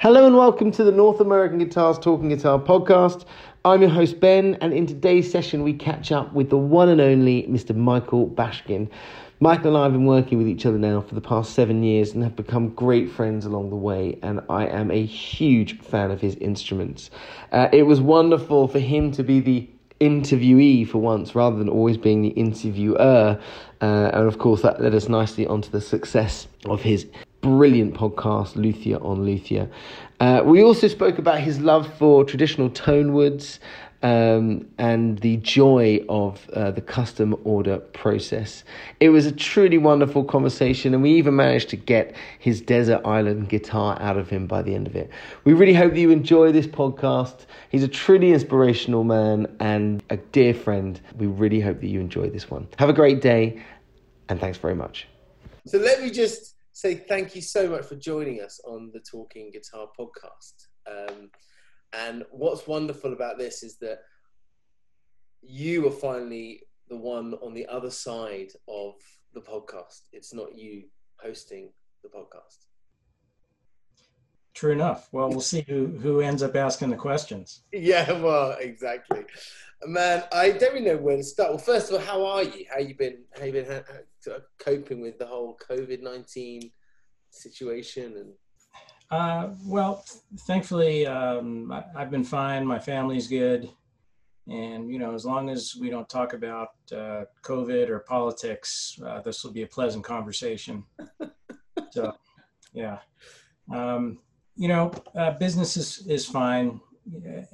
Hello and welcome to the North American Guitars Talking Guitar podcast. I'm your host Ben, and in today's session, we catch up with the one and only Mr. Michael Bashkin. Michael and I have been working with each other now for the past seven years and have become great friends along the way, and I am a huge fan of his instruments. Uh, it was wonderful for him to be the interviewee for once rather than always being the interviewer. Uh, and of course, that led us nicely onto the success of his brilliant podcast, Luthier on Luthier. Uh, we also spoke about his love for traditional tone woods um, and the joy of uh, the custom order process. It was a truly wonderful conversation, and we even managed to get his desert island guitar out of him by the end of it. We really hope that you enjoy this podcast. He's a truly inspirational man and a dear friend. We really hope that you enjoy this one. Have a great day, and thanks very much. So let me just say thank you so much for joining us on the Talking Guitar podcast. Um, and what's wonderful about this is that you are finally the one on the other side of the podcast. It's not you hosting the podcast. True enough. Well, we'll see who, who ends up asking the questions. Yeah, well, exactly. Man, I don't really know where to start. Well, first of all, how are you? How you been? How you been coping with the whole COVID nineteen situation? And uh, well, thankfully, um, I, have been fine. My family's good, and you know, as long as we don't talk about uh, COVID or politics, uh, this will be a pleasant conversation. so, yeah, um, you know, uh, business is is fine.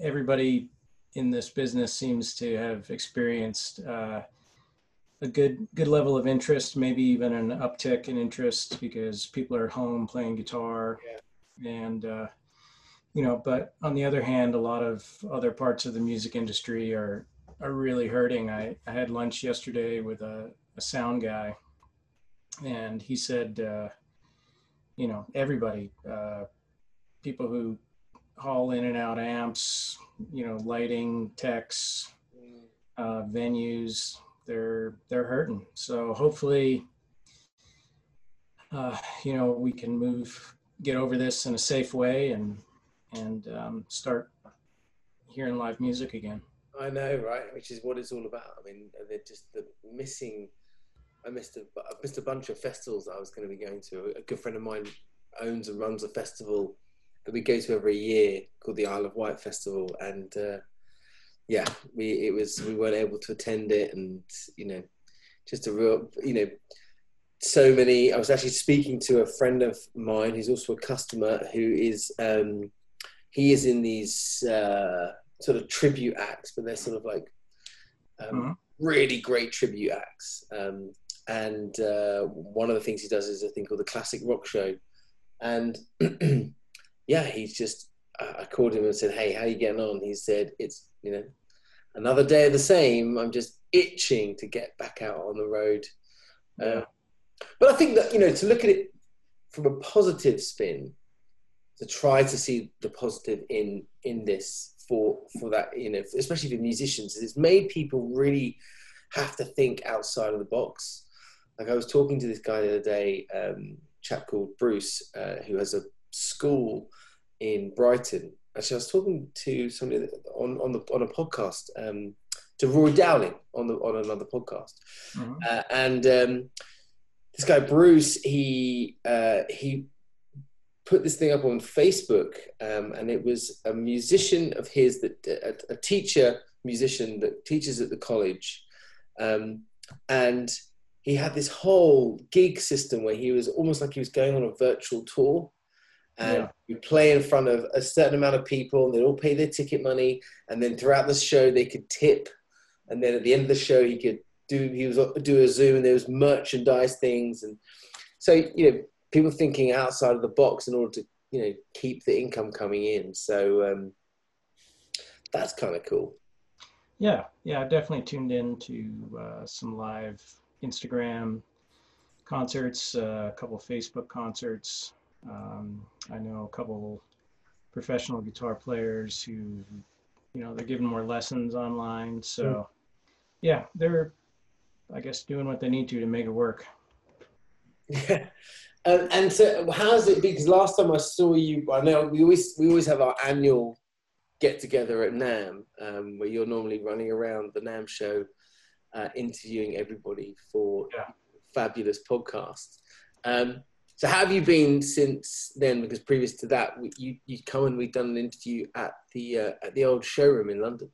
Everybody in this business seems to have experienced uh, a good good level of interest, maybe even an uptick in interest because people are home playing guitar, yeah. and uh, you know. But on the other hand, a lot of other parts of the music industry are are really hurting. I, I had lunch yesterday with a, a sound guy, and he said, uh, you know, everybody, uh, people who haul in and out amps, you know, lighting, techs, mm. uh, venues, they're they're hurting. So hopefully, uh, you know, we can move, get over this in a safe way, and and um, start hearing live music again. I know, right? Which is what it's all about. I mean, they're just the missing. I missed a, I missed a bunch of festivals I was going to be going to. A good friend of mine owns and runs a festival that we go to every year called the Isle of Wight Festival, and uh, yeah, we it was we weren't able to attend it, and you know, just a real you know, so many. I was actually speaking to a friend of mine who's also a customer who is um, he is in these uh, sort of tribute acts, but they're sort of like um, mm-hmm. really great tribute acts. Um, and uh, one of the things he does is a thing called the Classic Rock Show, and yeah, he's just. I called him and said, "Hey, how you getting on?" He said, "It's you know, another day of the same. I'm just itching to get back out on the road." Uh, but I think that you know to look at it from a positive spin, to try to see the positive in in this for for that you know especially for musicians, it's made people really have to think outside of the box. Like I was talking to this guy the other day, um, chap called Bruce, uh, who has a school in Brighton. Actually, I was talking to somebody on on the on a podcast um, to Rory Dowling on the on another podcast, mm-hmm. uh, and um, this guy Bruce he uh, he put this thing up on Facebook, um, and it was a musician of his that a, a teacher musician that teaches at the college, um, and he had this whole gig system where he was almost like he was going on a virtual tour and yeah. you play in front of a certain amount of people and they'd all pay their ticket money. And then throughout the show they could tip. And then at the end of the show he could do he was do a zoom and there was merchandise things. And so you know people thinking outside of the box in order to you know keep the income coming in. So um, that's kind of cool. Yeah yeah i definitely tuned in to uh, some live instagram concerts uh, a couple facebook concerts um, I know a couple professional guitar players who, you know, they're giving more lessons online. So, mm. yeah, they're, I guess, doing what they need to to make it work. Yeah. Um, and so, how's it? Because last time I saw you, I know we always we always have our annual get together at NAMM, um, where you're normally running around the NAMM show, uh, interviewing everybody for yeah. fabulous podcasts. Um, so, how have you been since then? Because previous to that, you you come and we've done an interview at the uh, at the old showroom in London.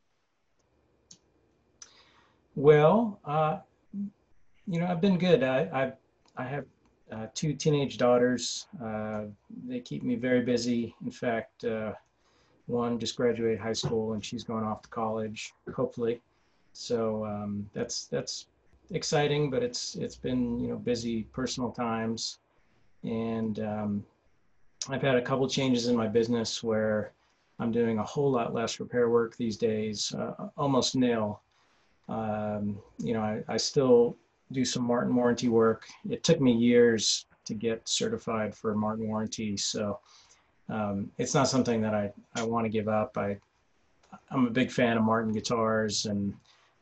Well, uh, you know, I've been good. I I, I have uh, two teenage daughters. Uh, they keep me very busy. In fact, uh, one just graduated high school and she's going off to college, hopefully. So um, that's that's exciting, but it's it's been you know busy personal times, and um, I've had a couple changes in my business where I'm doing a whole lot less repair work these days, uh, almost nil. Um, you know, I, I still do some Martin warranty work. It took me years to get certified for Martin warranty, so um, it's not something that I, I want to give up. I I'm a big fan of Martin guitars, and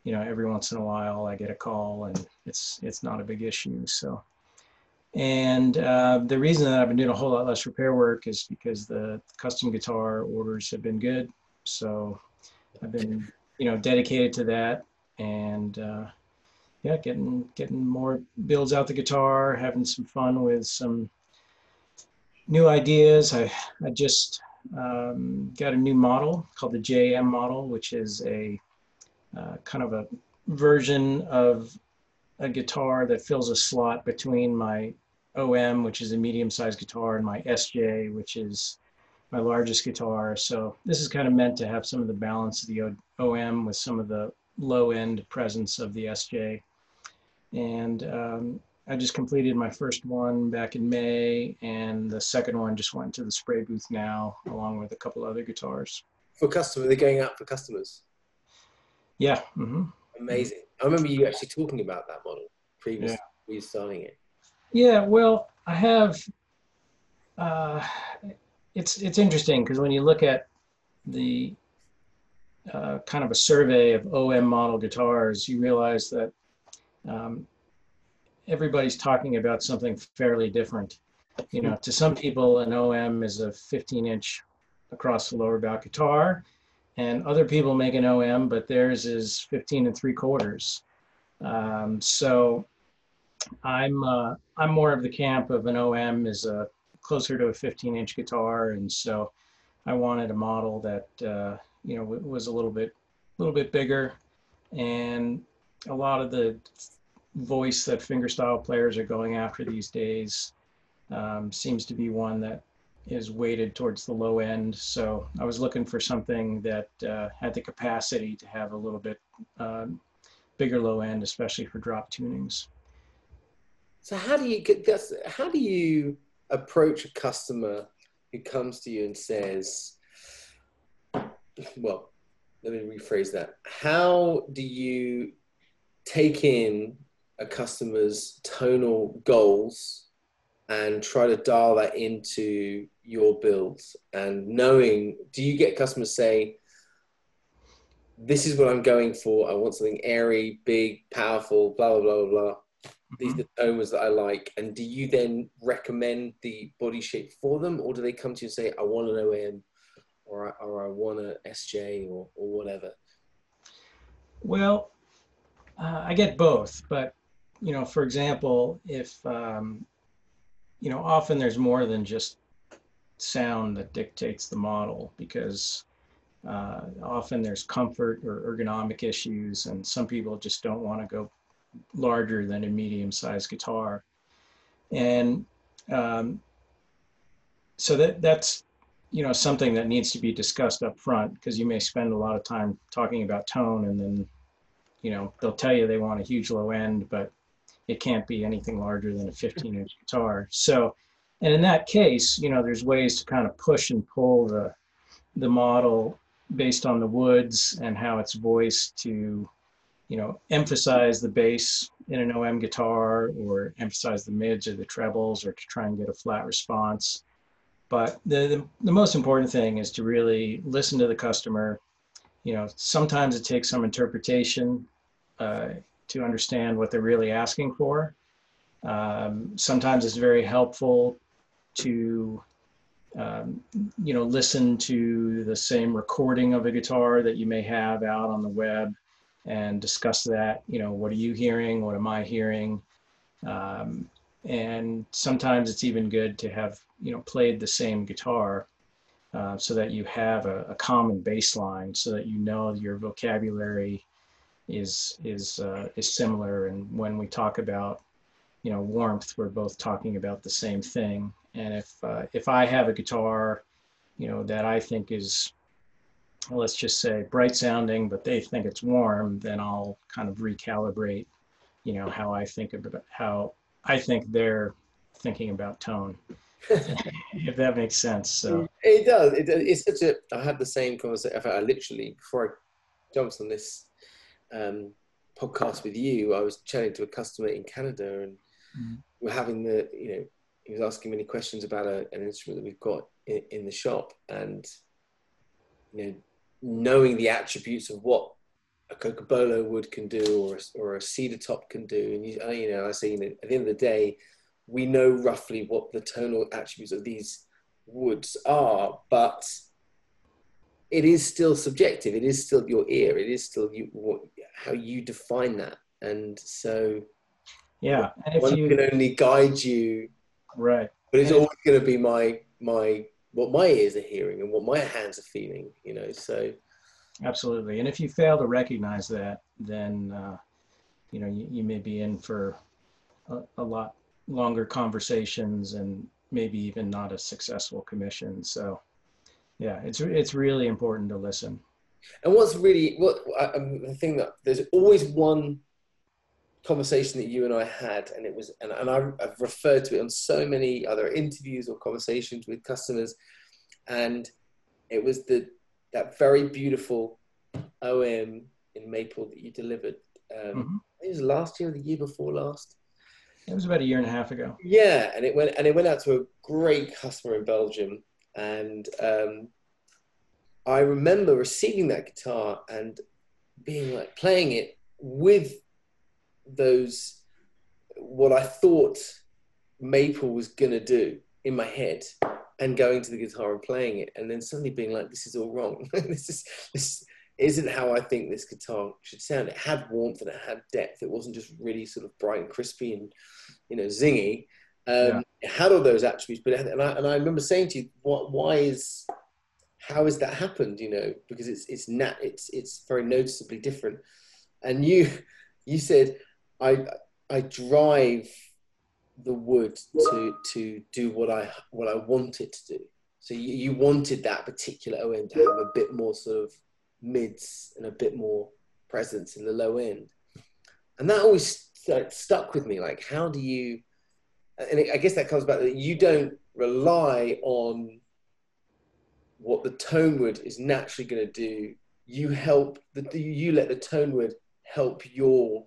you know every once in a while I get a call, and it's it's not a big issue. So, and uh, the reason that I've been doing a whole lot less repair work is because the custom guitar orders have been good. So I've been you know dedicated to that, and uh, yeah, getting getting more builds out the guitar, having some fun with some new ideas. I I just um, got a new model called the JM model, which is a uh, kind of a version of a guitar that fills a slot between my OM, which is a medium-sized guitar, and my SJ, which is my largest guitar. So this is kind of meant to have some of the balance of the OM with some of the low-end presence of the SJ. And um, I just completed my first one back in May, and the second one just went to the spray booth now, along with a couple other guitars. For customers, they're going out for customers. Yeah. Mm-hmm. Amazing. I remember you actually talking about that model previously. Yeah. You starting it. Yeah. Well, I have. Uh, it's it's interesting because when you look at the uh, kind of a survey of OM model guitars, you realize that um, everybody's talking about something fairly different. You know, to some people, an OM is a 15 inch across the lower back guitar, and other people make an OM, but theirs is 15 and three quarters. Um, so I'm uh, I'm more of the camp of an OM is a closer to a 15 inch guitar, and so I wanted a model that uh, you know was a little bit a little bit bigger, and a lot of the voice that fingerstyle players are going after these days um, seems to be one that is weighted towards the low end. So I was looking for something that uh, had the capacity to have a little bit uh, bigger low end, especially for drop tunings. So how do you get this? How do you approach a customer who comes to you and says, well, let me rephrase that. How do you take in a customer's tonal goals and try to dial that into your builds. And knowing do you get customers say this is what i'm going for. I want something airy big powerful blah blah blah blah mm-hmm. these are the tones that i like. And do you then recommend the body shape for them? Or do they come to you and say i want an om or, or i want an sj or, or whatever well uh, i get both. But you know, for example, if, um, you know, often there's more than just sound that dictates the model because uh, often there's comfort or ergonomic issues, and some people just don't want to go larger than a medium sized guitar. And um, so that that's you know something that needs to be discussed up front because you may spend a lot of time talking about tone and then you know they'll tell you they want a huge low end but it can't be anything larger than a 15 inch guitar. So, and in that case, you know, there's ways to kind of push and pull the, the model based on the woods and how it's voiced to, you know, emphasize the bass in an OM guitar or emphasize the mids or the trebles or to try and get a flat response. But the, the, the most important thing is to really listen to the customer. You know, sometimes it takes some interpretation. Uh, to understand what they're really asking for. Um, sometimes it's very helpful to um, you know listen to the same recording of a guitar that you may have out on the web and discuss that you know what are you hearing what am i hearing um, and sometimes it's even good to have you know played the same guitar uh, so that you have a, a, common baseline so that you know your vocabulary is is uh, is similar. And when we talk about you know warmth we're both talking about the same thing. And if uh, if i have a guitar you know that i think is let's just say bright sounding but they think it's warm then i'll kind of recalibrate you know how i think about how i think they're thinking about tone if that makes sense. So it does. It, it's such a i had the same conversation i literally before i jumped on this um, podcast with you i was chatting to a customer in canada and mm-hmm. we're having the you know he was asking many questions about a, an instrument that we've got in, in the shop and you know knowing the attributes of what a cocobolo wood can do or a, or a cedar top can do. And you, you know, I say, you know, at the end of the day, we know roughly what the tonal attributes of these woods are, but it is still subjective. It is still your ear. It is still you, what, how you define that. And so, yeah, and one you, can only guide you, right? But it's and always going to be my my what my ears are hearing and what my hands are feeling, you know. So absolutely. And if you fail to recognize that, then uh, you know you, you, may be in for a, a, lot longer conversations and maybe even not a successful commission. So yeah, it's it's really important to listen. And what's really what I, um, the thing that there's always one conversation that you and I had, and it was, and, and I, have referred to it on so many other interviews or conversations with customers, and it was the that very beautiful OM in Maple that you delivered. Um, mm-hmm. It was last year or the year before last. It was about a year and a half ago. Yeah, and it went and it went out to a great customer in Belgium, and um, I remember receiving that guitar and being like playing it with those what I thought Maple was gonna do in my head, and going to the guitar and playing it, and then suddenly being like, "This is all wrong. this is this isn't how I think this guitar should sound." It had warmth and it had depth. It wasn't just really sort of bright and crispy and you know zingy. Um, yeah. Had all those attributes, but and I, and I remember saying to you, "What? Why is?" How has that happened? You know, because it's it's nat it's it's very noticeably different. And you you said I I drive the wood to to do what I what I wanted to do. So you, you wanted that particular OM to have a bit more sort of mids and a bit more presence in the low end, and that always stuck with me. Like, how do you? And I guess that comes back that you don't rely on what the tone wood is naturally going to do. You help the you let the tone wood help your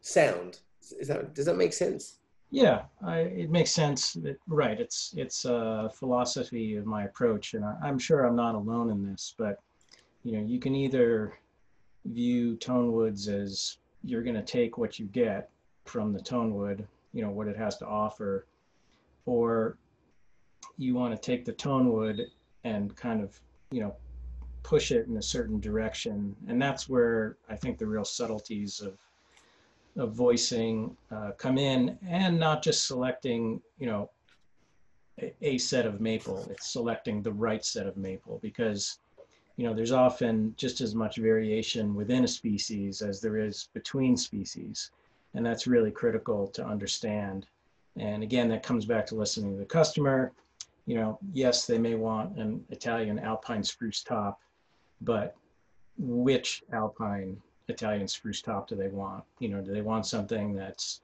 sound. Is that does that make sense? Yeah, I, it makes sense. Right, it's it's a philosophy of my approach, and I, I'm sure I'm not alone in this. But you know, you can either view tone woods as you're going to take what you get from the tone wood, you know, what it has to offer, or you want to take the tone wood and kind of, you know, push it in a certain direction. And that's where I think the real subtleties of of voicing uh, come in and not just selecting, you know, a, a, set of maple, it's selecting the right set of maple because, you know, there's often just as much variation within a species as there is between species. And that's really critical to understand. And again, that comes back to listening to the customer. You know, yes, they may want an Italian alpine spruce top, but which alpine Italian spruce top do they want? You know, do they want something that's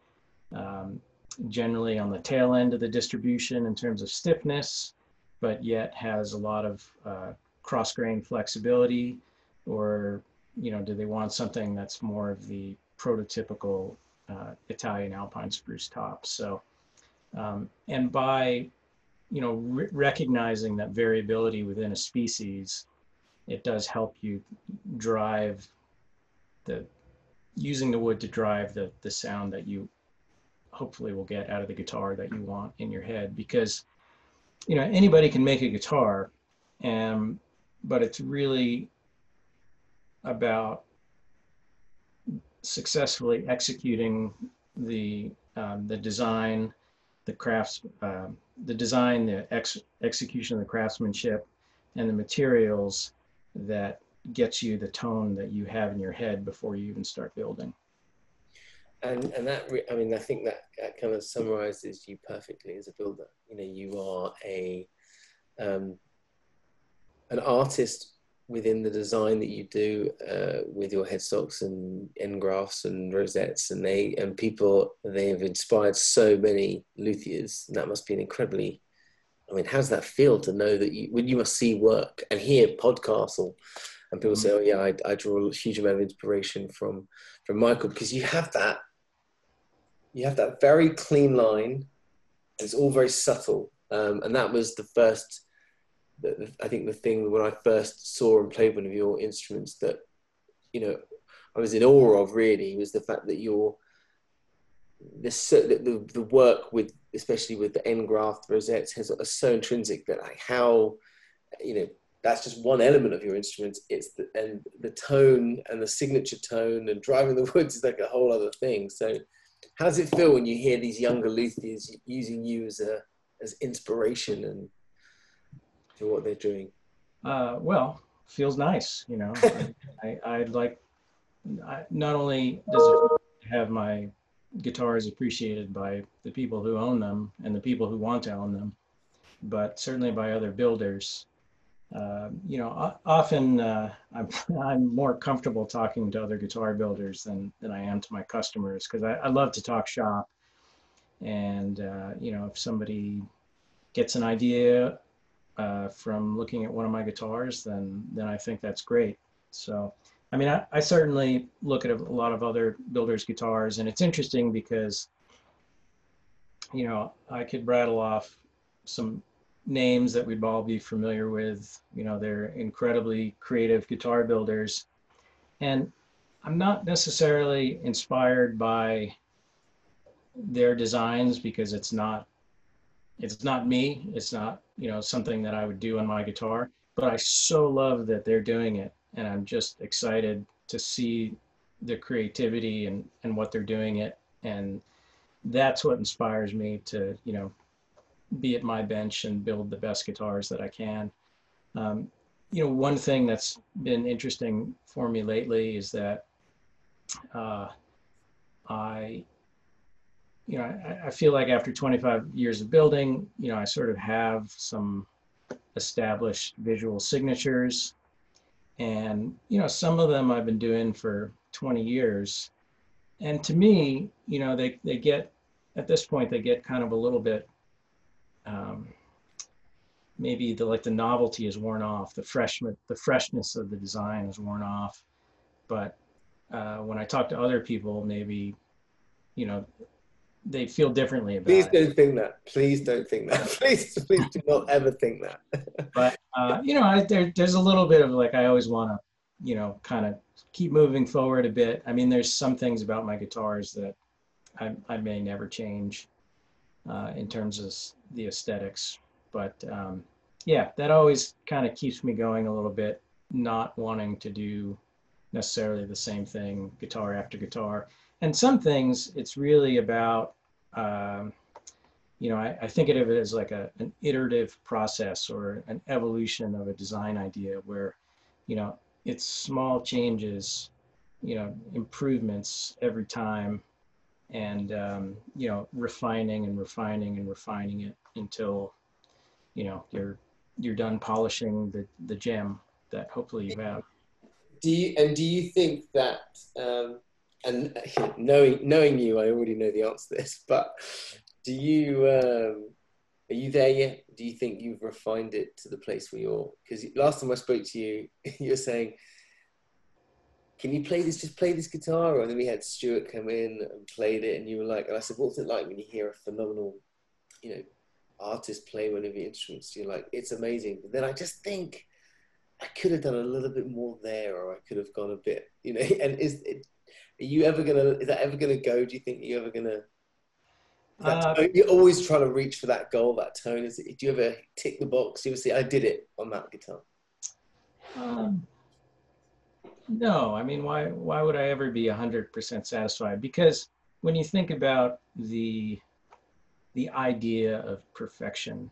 um, generally on the tail end of the distribution in terms of stiffness, but yet has a lot of uh, cross grain flexibility? Or, you know, do they want something that's more of the prototypical uh, Italian alpine spruce top? So, um, and by, you know, re- recognizing that variability within a species, it does help you drive the using the wood to drive the the sound that you hopefully will get out of the guitar that you want in your head because you know anybody can make a guitar and but it's really about successfully executing the um, the design the crafts um, the design the ex- execution of the craftsmanship and the materials that gets you the tone that you have in your head before you even start building. And and that i mean i think that, that kind of summarizes you perfectly as a builder. You know you are a um, an artist within the design that you do uh, with your headstocks and end grafts and rosettes and they and people they have inspired so many luthiers and that must be an incredibly i mean how does that feel to know that you when you must see work and hear podcasts or and people mm-hmm. say oh yeah I, I draw a huge amount of inspiration from from michael because you have that you have that very clean line. It's all very subtle, um, and that was the first. I think the thing when I first saw and played one of your instruments that, you know, I was in awe of really was the fact that your the, the, work with especially with the end graft rosettes has are so intrinsic that like how you know that's just one element of your instrument it's the, and the tone and the signature tone and driving the woods is like a whole other thing. So how does it feel when you hear these younger luthiers using you as a as inspiration and for what they're doing? Uh, well, feels nice. You know, I, I, would like I, not only does it have my guitars appreciated by the people who own them and the people who want to own them, but certainly by other builders uh, you know, often uh, I'm, I'm more comfortable talking to other guitar builders than, than I am to my customers because I, I, love to talk shop. And, uh, you know, if somebody gets an idea uh, from looking at one of my guitars, then, then I think that's great. So, I mean, I, I certainly look at a lot of other builders' guitars, and it's interesting because, you know, I could rattle off some names that we'd all be familiar with. You know, they're incredibly creative guitar builders. And I'm not necessarily inspired by their designs because it's not it's not me it's not you know something that i would do on my guitar but i so love that they're doing it and i'm just excited to see the creativity and and what they're doing it and that's what inspires me to you know be at my bench and build the best guitars that I can. Um, you know, one thing that's been interesting for me lately is that uh, I, you know, I, I, feel like after 25 years of building, you know, I sort of have some established visual signatures. And, you know, some of them I've been doing for 20 years. And to me, you know, they, they get, at this point, they get kind of a little bit um, maybe the like the novelty is worn off, the freshness the freshness of the design is worn off. But uh, when I talk to other people, maybe you know they feel differently about please it. don't think that please don't think that please please do not ever think that but uh, you know I, there, there's a little bit of like i always want to you know kind of keep moving forward a bit i mean there's some things about my guitars that i, I may never change uh, in terms of the aesthetics. But um, yeah, that always kind of keeps me going a little bit, not wanting to do necessarily the same thing guitar after guitar. And some things, it's really about, um, you know, I, I, think of it as like a, an iterative process or an evolution of a design idea where, you know, it's small changes, you know, improvements every time and um, you know refining and refining and refining it until you know you're you're done polishing the the gem that hopefully you have. Do you and do you think that um, and knowing knowing you i already know the answer to this but do you um, are you there yet do you think you've refined it to the place where you're because last time i spoke to you you're saying can you play this? Just play this guitar. And then we had Stuart come in and played it, and you were like, and I said, what's it like when you hear a phenomenal, you know, artist play one of your instruments? You're like, it's amazing. But then I just think I could have done a little bit more there, or I could have gone a bit, you know. And is it, are you ever gonna? Is that ever gonna go? Do you think you're ever gonna? Uh, tone, you're always trying to reach for that goal, that tone. Is it, do you ever tick the box? Do you ever say, "I did it" on that guitar? Um, no, I mean, why? Why would I ever be hundred percent satisfied? Because when you think about the the idea of perfection,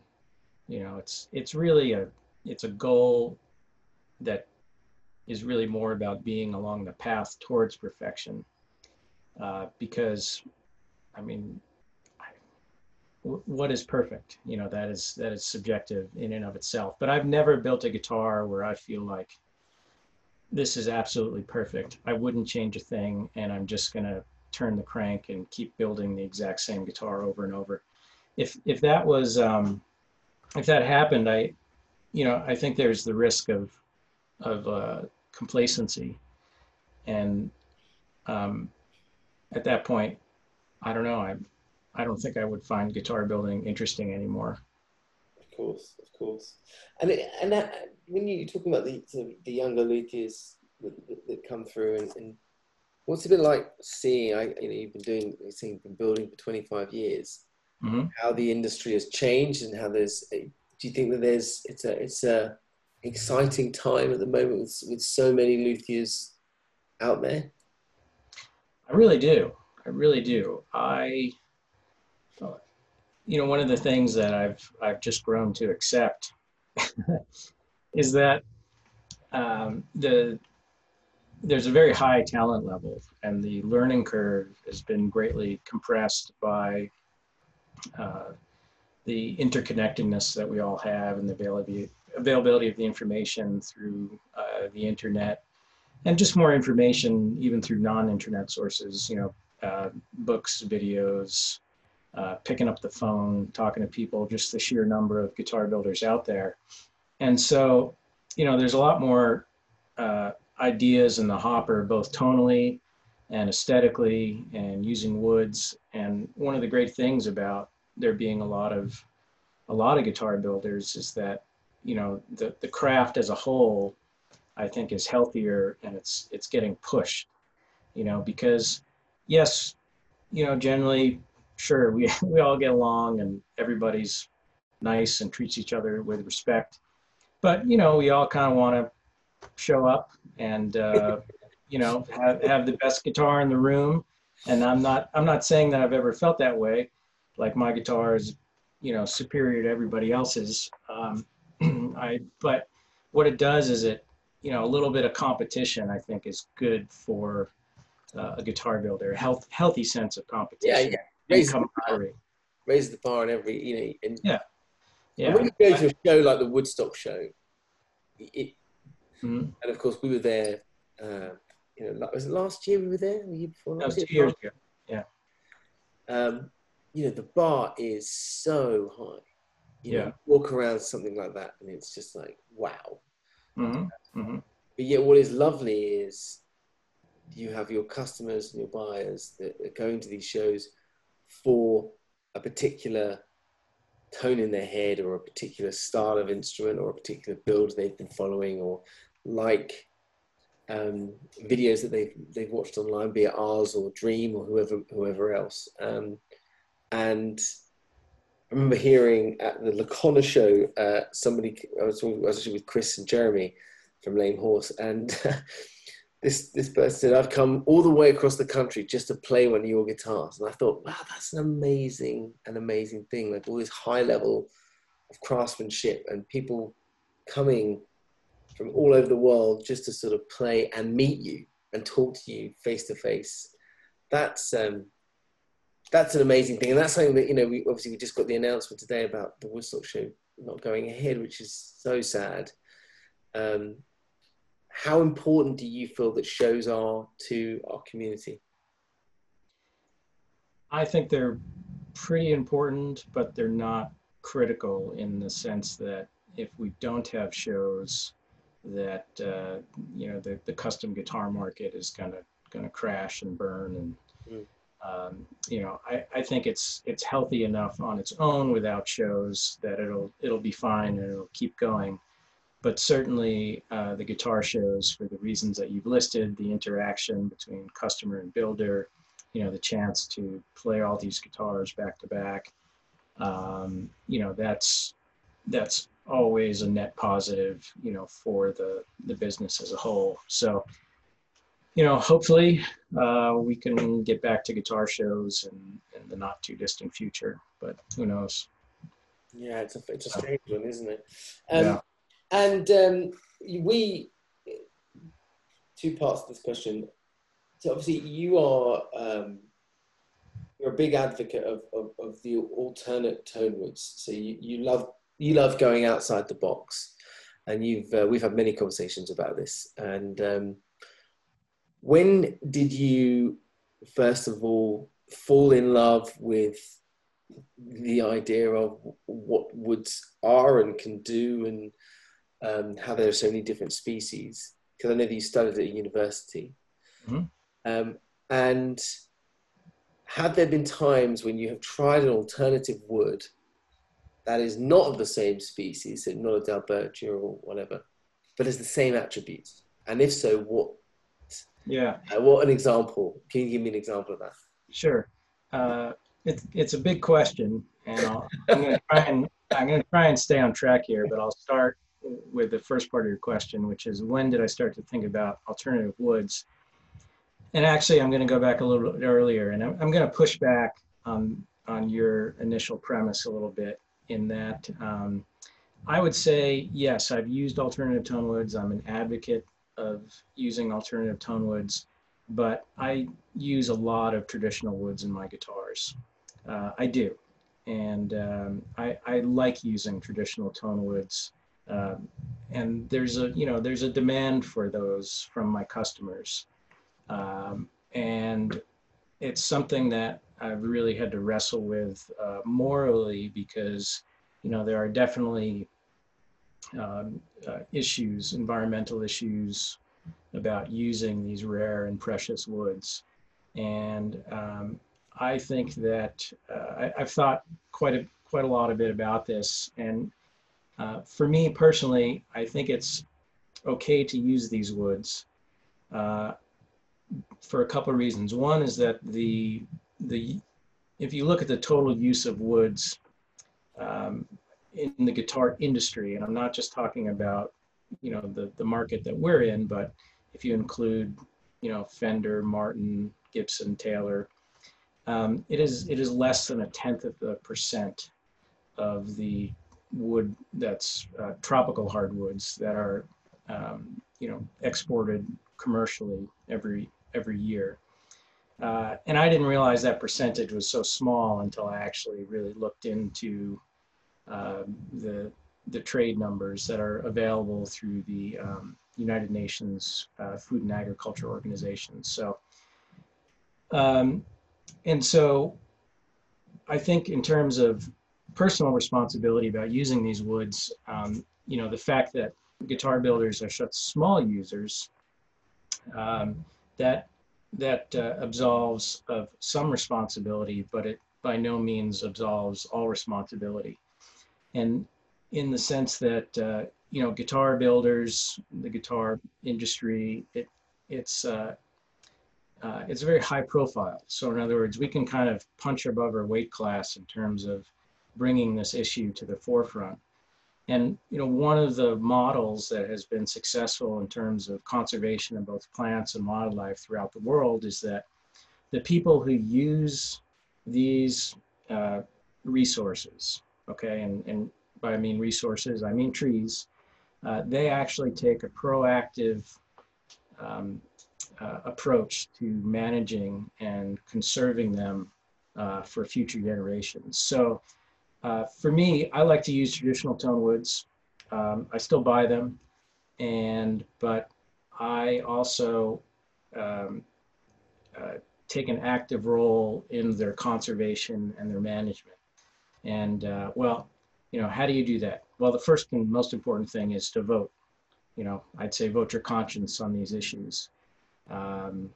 you know, it's it's really a it's a goal that is really more about being along the path towards perfection. Uh, because, I mean, what is perfect? You know, that is that is subjective in and of itself. But I've never built a guitar where I feel like this is absolutely perfect. I wouldn't change a thing, and I'm just gonna turn the crank and keep building the exact same guitar over and over. If if that was um, if that happened, I, you know, I think there's the risk of of uh, complacency, and um, at that point, I don't know. I I don't think I would find guitar building interesting anymore. Of course, of course. And it, and that, when you're talking about the sort of the younger luthiers that, that, that, come through, and, and, what's it been like seeing? I you know you've been doing, you've been building for 25 years. Mm-hmm. How the industry has changed, and how there's. Do you think that there's it's a it's a exciting time at the moment with, with so many luthiers out there? I really do. I really do. I, you know, one of the things that I've I've just grown to accept is that um, the there's a very high talent level, and the learning curve has been greatly compressed by uh, the interconnectedness that we all have and the availability of the information through uh, the internet and just more information even through non-internet sources you know uh, books videos uh, picking up the phone talking to people just the sheer number of guitar builders out there. And so you know there's a lot more uh, ideas in the hopper both tonally and aesthetically and using woods. And one of the great things about there being a lot of a lot of guitar builders is that you know the the craft as a whole i think is healthier and it's it's getting pushed you know because yes you know generally sure we we all get along and everybody's nice and treats each other with respect but you know we all kind of want to show up and uh, you know have, have the best guitar in the room. And i'm not i'm not saying that i've ever felt that way. Like my guitar is you know superior to everybody else's um, I but what it does is it you know a little bit of competition I think is good for uh, a guitar builder a health, healthy sense of competition. Yeah, yeah. Raise, the bar, raise the bar on every you know and, yeah. Yeah. When you go to a show like the Woodstock show it, mm-hmm. and of course we were there uh, you know was it last year we were there the year before? That was two years ago. Yeah. Um, you know the bar is so high you yeah. know, walk around something like that and it's just like wow mm-hmm. Mm-hmm. but yet what is lovely is you have your customers and your buyers that are going to these shows for a particular tone in their head or a particular style of instrument or a particular build they've been following or like um, videos that they've they've watched online, be it ours or Dream or whoever whoever else. Um, and I remember hearing at the Lacona show, uh, somebody, I was, I was actually with Chris and Jeremy from Lame Horse, and this, this person said, I've come all the way across the country just to play one of your guitars. And I thought, wow, that's an amazing, an amazing thing. Like all this high level of craftsmanship and people coming from all over the world just to sort of play and meet you and talk to you face to face. That's, um, that's an amazing thing, and that's something that you know. We obviously we just got the announcement today about the Woodstock show not going ahead, which is so sad. Um, how important do you feel that shows are to our community? I think they're pretty important, but they're not critical in the sense that if we don't have shows, that uh, you know the, the custom guitar market is gonna gonna crash and burn and. Mm um, you know, I, I think it's it's healthy enough on its own without shows that it'll it'll be fine and it'll keep going. But certainly uh, the guitar shows, for the reasons that you've listed, the interaction between customer and builder, you know, the chance to play all these guitars back to back, um, you know, that's that's always a net positive, you know, for the the business as a whole. So, you know, hopefully uh, we can get back to guitar shows in, in the not too distant future, but who knows? Yeah, it's a it's a strange one, isn't it? Um, Yeah. And um, we two parts of this question. So obviously, you are um, you're a big advocate of, of, of the alternate tone woods. So you, you love you love going outside the box, and you've uh, we've had many conversations about this. And um, when did you first of all fall in love with the idea of what woods are and can do and um, how there are so many different species? Because I know that you studied at university. Mhm. um, and have there been times when you have tried an alternative wood that is not of the same species so not a Dalbergia or whatever but has the same attributes? And if so what Yeah. uh, what an example can you give me an example of that Sure. Uh, it's it's a big question, and I'll, I'm going to try and I'm going to try and stay on track here. But I'll start with the first part of your question, which is when did I start to think about alternative woods? And actually, I'm going to go back a little bit earlier, and I'm, I'm going to push back on on your initial premise a little bit. In that, um, I would say yes, I've used alternative tone woods. I'm an advocate of using alternative tone woods, but I use a lot of traditional woods in my guitars. Uh, I do. And um, I, I like using traditional tone woods. Um, and there's a, you know, there's a demand for those from my customers. Um, and it's something that I've really had to wrestle with uh, morally because, you know, there are definitely um, uh, issues, environmental issues, about using these rare and precious woods. And um, I think that uh, I, I've thought quite a quite a lot a bit about this. And uh, for me personally, I think it's okay to use these woods uh, for a couple of reasons. One is that the the if you look at the total use of woods um, in the guitar industry, and I'm not just talking about you know the the market that we're in, but if you include, you know, Fender, Martin, Gibson, Taylor, um, it is it is less than a tenth of the percent of the wood that's uh, tropical hardwoods that are, um, you know, exported commercially every every year. Uh, and I didn't realize that percentage was so small until I actually really looked into the the trade numbers that are available through the um, United Nations uh, Food and Agriculture Organization. So, um, and so I think in terms of personal responsibility about using these woods, um, you know, the fact that guitar builders are such small users, um, that that uh, absolves of some responsibility, but it by no means absolves all responsibility. And in the sense that uh, you know guitar builders the guitar industry it it's uh, uh, it's very high profile. So in other words we can kind of punch above our weight class in terms of bringing this issue to the forefront. And you know one of the models that has been successful in terms of conservation of both plants and wildlife throughout the world is that the people who use these uh, resources okay and, and by I mean resources, I mean trees, uh, they actually take a proactive um, uh, approach to managing and conserving them uh, for future generations. So uh, for me, I like to use traditional tone woods. Um, I still buy them, and but I also um, uh, take an active role in their conservation and their management. And uh, well, you know, how do you do that? Well, the first and most important thing is to vote. You know, I'd say vote your conscience on these issues. Um,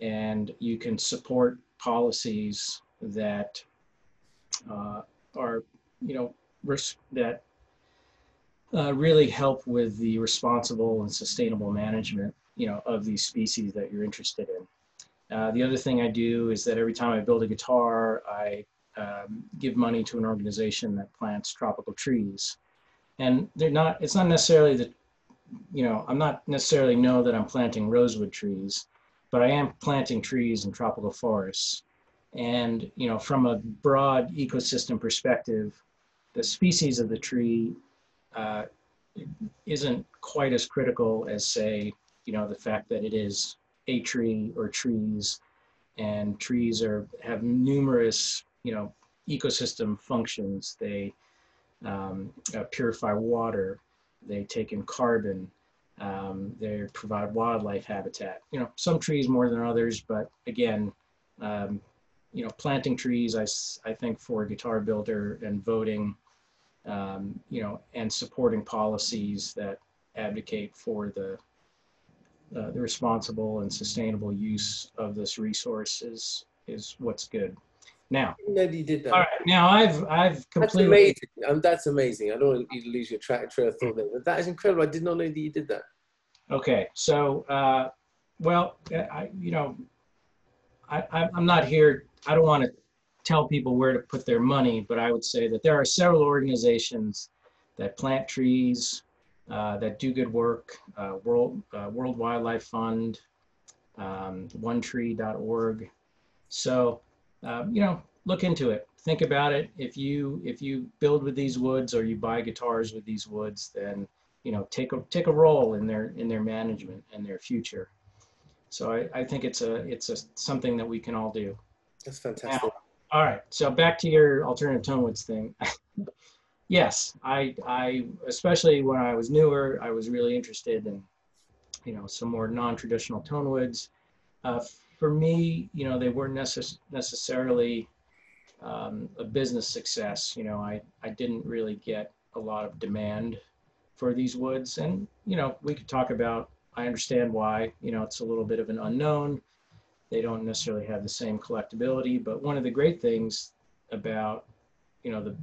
and you can support policies that uh, are, you know, that uh, really help with the responsible and sustainable management, you know, of these species that you're interested in. Uh, the other thing I do is that every time I build a guitar, I um, give money to an organization that plants tropical trees. And they're not, it's not necessarily that, you know, I'm not necessarily know that I'm planting rosewood trees, but I am planting trees in tropical forests. And, you know, from a broad ecosystem perspective, the species of the tree uh, isn't quite as critical as, say, you know, the fact that it is a tree or trees, and trees are have numerous, you know, ecosystem functions. They um, uh, purify water, they take in carbon, um, they provide wildlife habitat. You know, some trees more than others, but again, um, you know, planting trees, I, I think for a guitar builder and voting, um, you know, and supporting policies that advocate for the, uh, the responsible and sustainable use of this resource is, is what's good. Now, that you did that. all right, now I've, I've That's completely, amazing. Um, that's amazing. I don't want you to lose your track trail of thought there, but that is incredible. I did not know that you did that. Okay, so, uh, well, I, you know, I, I- I'm not here, I don't want to tell people where to put their money, but I would say that there are several organizations that plant trees, uh, that do good work, uh, World, uh, World Wildlife Fund, um, onetree.org. So, um, you know, look into it, think about it. If you, if you build with these woods or you buy guitars with these woods, then you know take a take a role in their in their management and their future. So i, I think it's a it's a something that we can all do. That's fantastic. all right. So back to your alternative tone woods thing. Yes i i especially when i was newer i was really interested in you know some more non-traditional tone woods. Uh, for me you know they weren't necess- necessarily um, a business success you know i i didn't really get a lot of demand for these woods. And, you know, we could talk about, I understand why, you know, it's a little bit of an unknown. They don't necessarily have the same collectability, but one of the great things about, you know, the,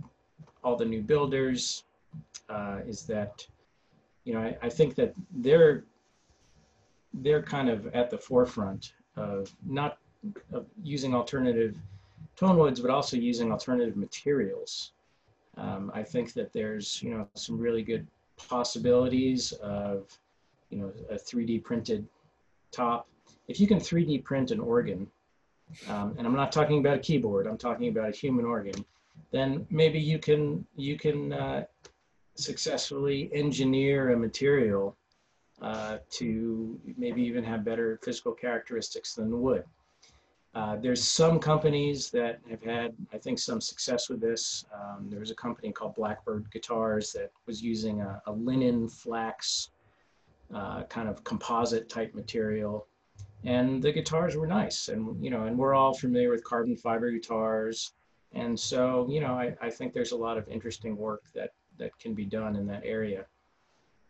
all the new builders uh, is that, you know, I, I think that they're, they're kind of at the forefront of not of using alternative tone woods, but also using alternative materials. Um, I think that there's, you know, some really good possibilities of, you know, a 3D printed top. If you can 3D print an organ, um, and I'm not talking about a keyboard, I'm talking about a human organ, then maybe you can you can uh, successfully engineer a material uh, to maybe even have better physical characteristics than wood. Uh, there's some companies that have had, I think, some success with this. Um, there was a company called Blackbird Guitars that was using a, a linen flax uh, kind of composite type material, and the guitars were nice. And you know, and we're all familiar with carbon fiber guitars, and so you know, I, I think there's a lot of interesting work that that can be done in that area.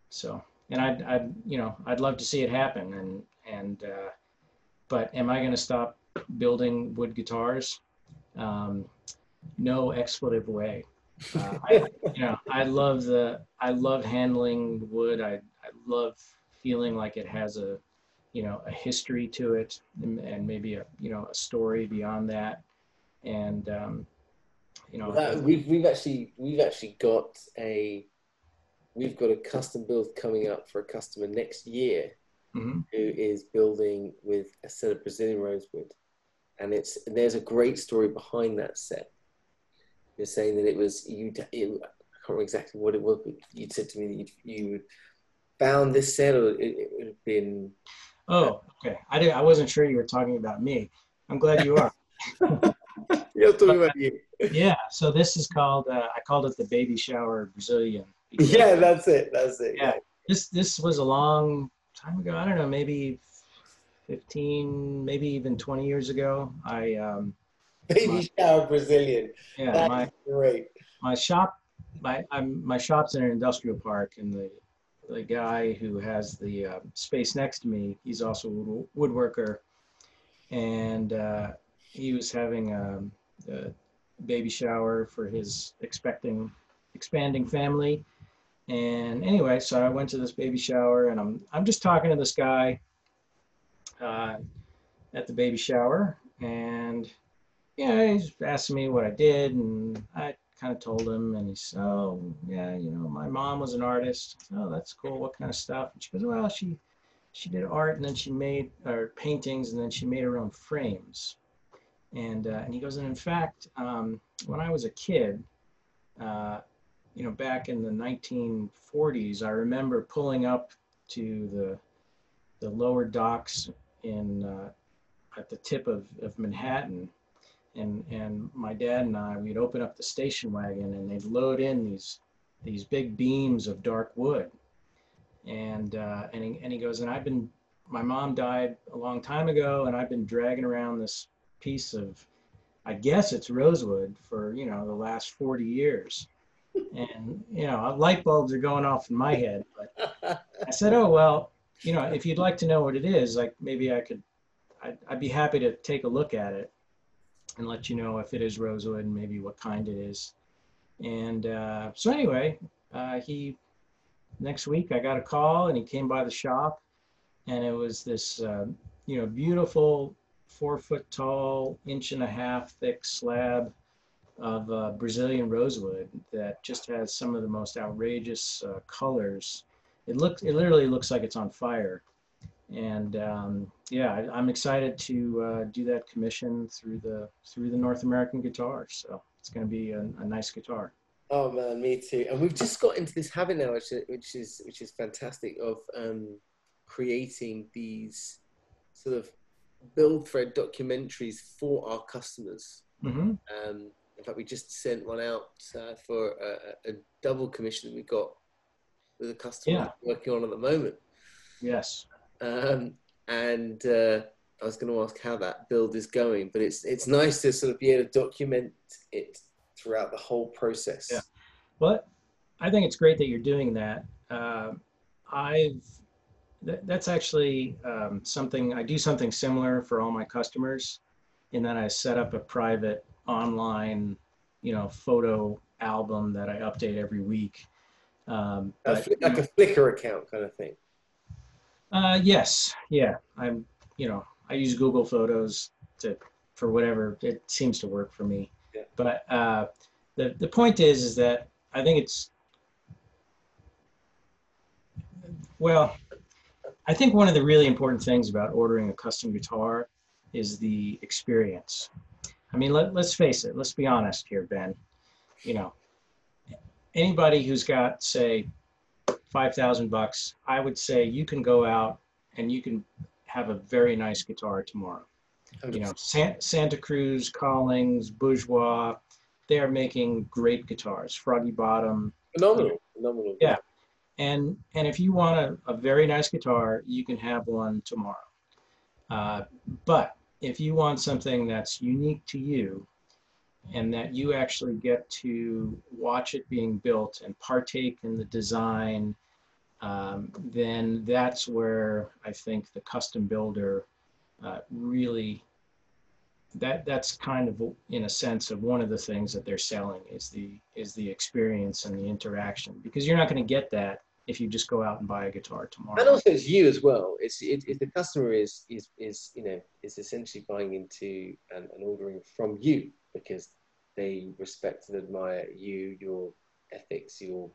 So, and I'd, I'd you know, I'd love to see it happen, and and uh, but am I going to stop building wood guitars. Um, no expletive way. Uh, I, you know, I love the, I love handling wood. I, I love feeling like it has a, you know, a history to it and, and maybe a, you know, a story beyond that. And, um, you know, That, we've we've actually we've actually got a we've got a custom build coming up for a customer next year mhm. who is building with a set of Brazilian rosewood, and it's there's a great story behind that set. You're saying that it was you. It, I can't remember exactly what it was, but you said to me that you you found this set, or it, it would have been. oh, okay. I didn't. I wasn't sure you were talking about me. I'm glad you are. You're talking about you. yeah. So this is called, uh, I called it the baby shower Brazilian. Yeah, that's it. That's it. Yeah. this this was a long time ago. I don't know, maybe 15, maybe even 20 years ago. I um, Baby shower Brazilian. yeah, That's my great. my shop, my I'm my shop's in an industrial park, and the the guy who has the uh, space next to me, he's also a wood- woodworker, and uh, he was having a, a baby shower for his expecting expanding family. And anyway, so I went to this baby shower, and I'm I'm just talking to this guy. Uh, at the baby shower, and yeah, he's asking me what I did, and I kind of told him, and he said, "Oh, yeah, you know, my mom was an artist. Oh, that's cool. What kind of stuff?" And she goes, "Well, she she did art, and then she made or paintings, and then she made her own frames." And uh, and he goes, and in fact, um, when I was a kid, uh, you know, back in the 1940s, I remember pulling up to the the lower docks in uh, at the tip of, of Manhattan. And and my dad and I we'd open up the station wagon and they'd load in these these big beams of dark wood. And uh, and he, and he goes and I've been my mom died a long time ago and I've been dragging around this piece of I guess it's rosewood for you know the last 40 years and you know light bulbs are going off in my head but I said oh well you know if you'd like to know what it is like maybe I could I'd, I'd be happy to take a look at it and let you know if it is rosewood and maybe what kind it is. And uh, so anyway, uh, he next week I got a call and he came by the shop, and it was this uh, you know beautiful four foot tall, inch and a half thick slab of uh, Brazilian rosewood that just has some of the most outrageous uh, colors. It looks it literally looks like it's on fire and um, yeah, I, am excited to uh, do that commission through the through the North American Guitar. So it's going to be a, a, nice guitar. Oh man, me too. And we've just got into this habit now, which, which is which is fantastic, of um, creating these sort of build thread documentaries for our customers. Mm-hmm. Um, in fact, we just sent one out uh, for a, a, double commission that we got with a customer yeah. working on at the moment. Yes. Um, and uh, I was going to ask how that build is going, but it's it's nice to sort of be able to document it throughout the whole process. Yeah. Well, I think it's great that you're doing that. Uh, I've th- that's actually um, something I do something similar for all my customers, in that I set up a private online, you know, photo album that I update every week. Um, but, like a Flickr account kind of thing. Uh, yes, yeah. I'm, you know, I use Google Photos to for whatever it seems to work for me. Yeah. But uh, the the point is, is that I think it's well. I think one of the really important things about ordering a custom guitar is the experience. I mean, let, let's face it. Let's be honest here, Ben. You know, anybody who's got, say, five thousand bucks, I would say you can go out and you can have a very nice guitar tomorrow. You know, San, Santa Cruz, Collings, Bourgeois, they are making great guitars. Froggy Bottom. Phenomenal, phenomenal. Yeah, and and if you want a, a very nice guitar, you can have one tomorrow. Uh, but if you want something that's unique to you and that you actually get to watch it being built and partake in the design um, then that's where I think the custom builder uh, really that that's kind of in a sense of one of the things that they're selling is the is the experience and the interaction because you're not going to get that if you just go out and buy a guitar tomorrow. And also it's you as well. It's it, if the customer is is is you know is essentially buying into and, and ordering from you because they respect and admire you, your ethics, your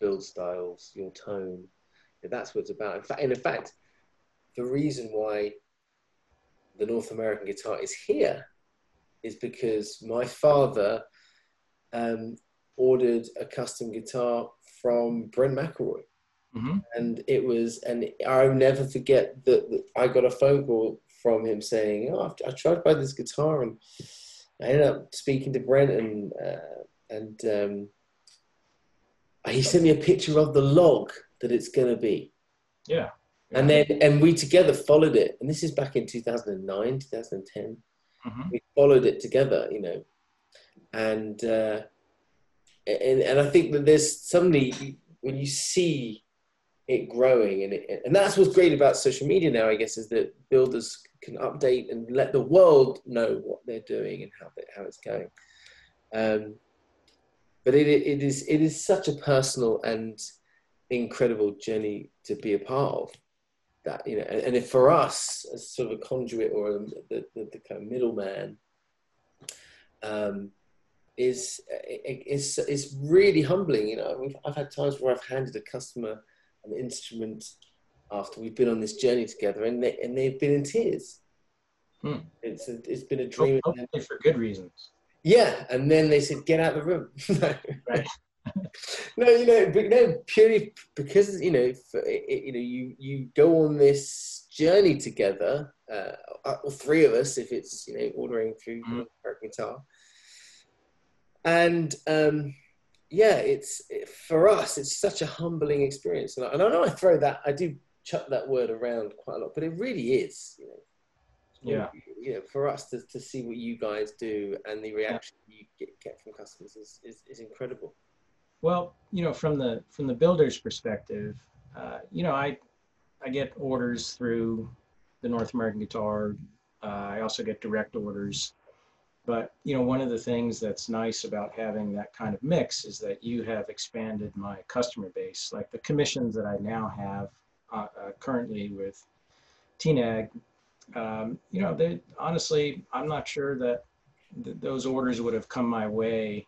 build styles, your tone. That's what it's about. In fact, in fact, the reason why the North American guitar is here is because my father um, ordered a custom guitar from Brent McElroy. Mm-hmm. And it was, and I'll never forget that, that, I got a phone call from him saying, "Oh, I tried to buy this guitar, and I ended up speaking to Brent, and uh, and um, he sent me a picture of the log that it's going to be. Yeah. And then, and we together followed it. And this is back in 2009, 2010. Mm-hmm. We followed it together, you know. And, uh, and, and I think that there's suddenly, when you see it growing, and, it, and that's what's great about social media now, I guess, is that builders can update and let the world know what they're doing and how, they, how it's going. Um, but it, it is it is such a personal and incredible journey to be a part of. that you know, and, and if for us as sort of a conduit or the, the, the kind of middleman, um, is is is really humbling. You know, I've, had times where I've handed a customer an instrument after we've been on this journey together, and they and they've been in tears. Hmm. It's a, it's been a dream. Hopefully for good reasons. Yeah, and then they said, "Get out of the room." right. no, you know, but no, purely because you know, for, you know, you you go on this journey together, uh, or three of us, if it's you know ordering through mm-hmm. guitar, and um, yeah, it's for us, it's such a humbling experience, and I, and I know I throw that, I do chuck that word around quite a lot, but it really is, you know. Yeah. You know, for us to, to see what you guys do and the reaction yeah. you get, get from customers is, is, is incredible. Well, you know, from the from the builder's perspective, uh, you know, I I get orders through the North American Guitar. Uh, I also get direct orders. But you know, one of the things that's nice about having that kind of mix is that you have expanded my customer base. Like the commissions that I now have uh, uh, currently with TNAG, um, you know, they honestly, I'm not sure that th- those orders would have come my way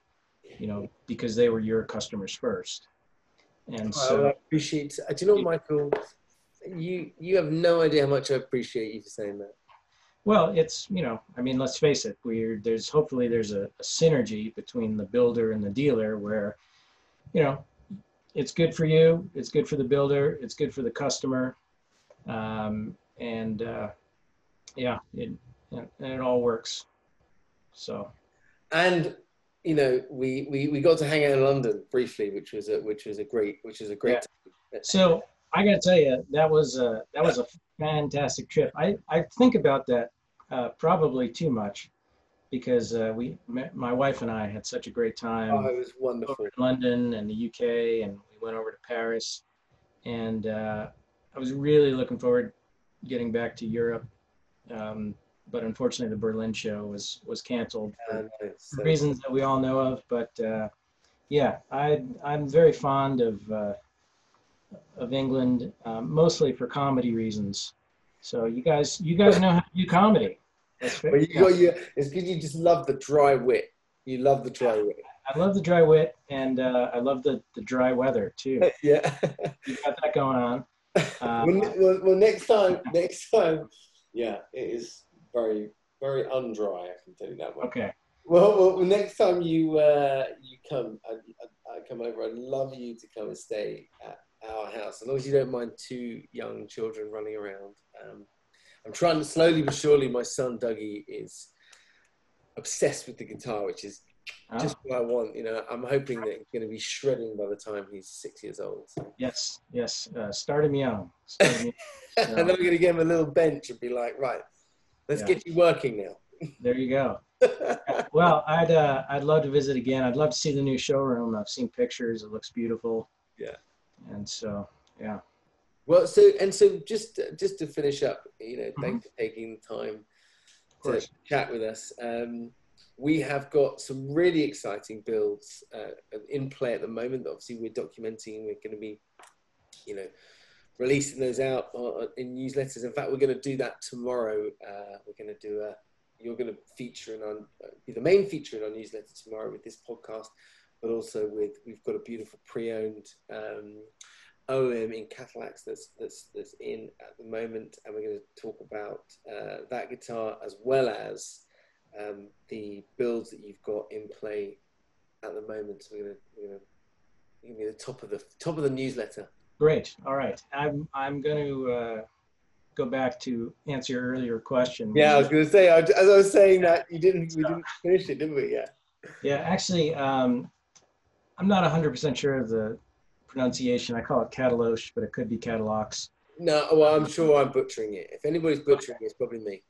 you know, because they were your customers first. And so I appreciate. Uh, do you know, Michael? You you have no idea how much I appreciate you for saying that. Well, it's you know, I mean, let's face it. We're there's hopefully there's a, a synergy between the builder and the dealer where, you know, it's good for you, it's good for the builder, it's good for the customer, um, and uh, yeah, it and it all works. So. And you know, we, we, we got to hang out in London briefly, which was a, which was a great, which was a great. Yeah. So I got to tell you, that was a, that was a fantastic trip. I, I think about that uh, probably too much because uh, we, my wife and I had such a great time. Oh, it was wonderful. in London and the UK, and we went over to Paris, and uh, I was really looking forward getting back to Europe. Um, but unfortunately the Berlin show was was canceled for so. reasons that we all know of. But uh, yeah, I I'm very fond of uh, of England, um, mostly for comedy reasons. So you guys you guys know how to do comedy. Well, you got it's because you just love the dry wit. You love the dry wit. I love the dry wit, and uh, I love the, the dry weather too. yeah, you got that going on. Uh, well, well, next time, next time, yeah, it is very very undry. I can tell you that much. Okay. Well, well, next time you uh, you come, I, I, I, come over. I'd love you to come and stay at our house, as long as you don't mind two young children running around. Um, I'm trying to slowly but surely. My son Dougie is obsessed with the guitar, which is oh. just what I want. You know, I'm hoping that he's going to be shredding by the time he's six years old. So. Yes, yes. Uh, start him young. Start and then I'm going to give him a little bench and be like, right, Let's yeah. get you working now. There you go. well, I'd uh, I'd love to visit again. I'd love to see the new showroom. I've seen pictures. It looks beautiful. Yeah. And so, yeah. Well, so and so just just to finish up, you know, mm-hmm. thanks for taking the time to chat with us. Um, we have got some really exciting builds uh, in play at the moment. Obviously, we're documenting. We're going to be, you know, releasing those out in newsletters. In fact, we're going to do that tomorrow. Uh, we're going to do a, you're going to feature in on, uh, be the main feature in our newsletter tomorrow with this podcast, but also with, we've got a beautiful pre-owned um, OM in Katalox that's, that's, that's in at the moment. And we're going to talk about uh, that guitar as well as um, the builds that you've got in play at the moment. So we're going to, we're going to, give me the top of the top of the newsletter. Great. All right. I'm I'm going to uh, go back to answer your earlier question. Yeah, I was going to say as I was saying that you didn't we didn't finish it, did we? Yeah. Yeah, actually, um, I'm not 100% sure of the pronunciation. I call it Cataloche, but it could be Katalox. No, well, I'm sure I'm butchering it. If anybody's butchering it, it's probably me.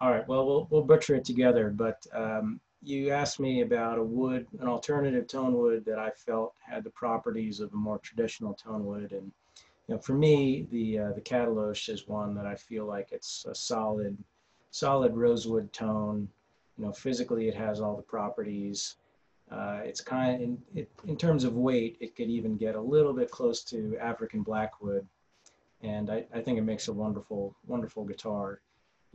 All right. Well, we'll we'll butcher it together. But um, you asked me about a wood, an alternative tone wood that I felt had the properties of a more traditional tone wood. And you know, for me, the uh, the Cataloche is one that I feel like it's a solid, solid rosewood tone. You know, physically it has all the properties. Uh, it's kind of, in, it, in terms of weight, it could even get a little bit close to African blackwood. and I, I think it makes a wonderful wonderful guitar.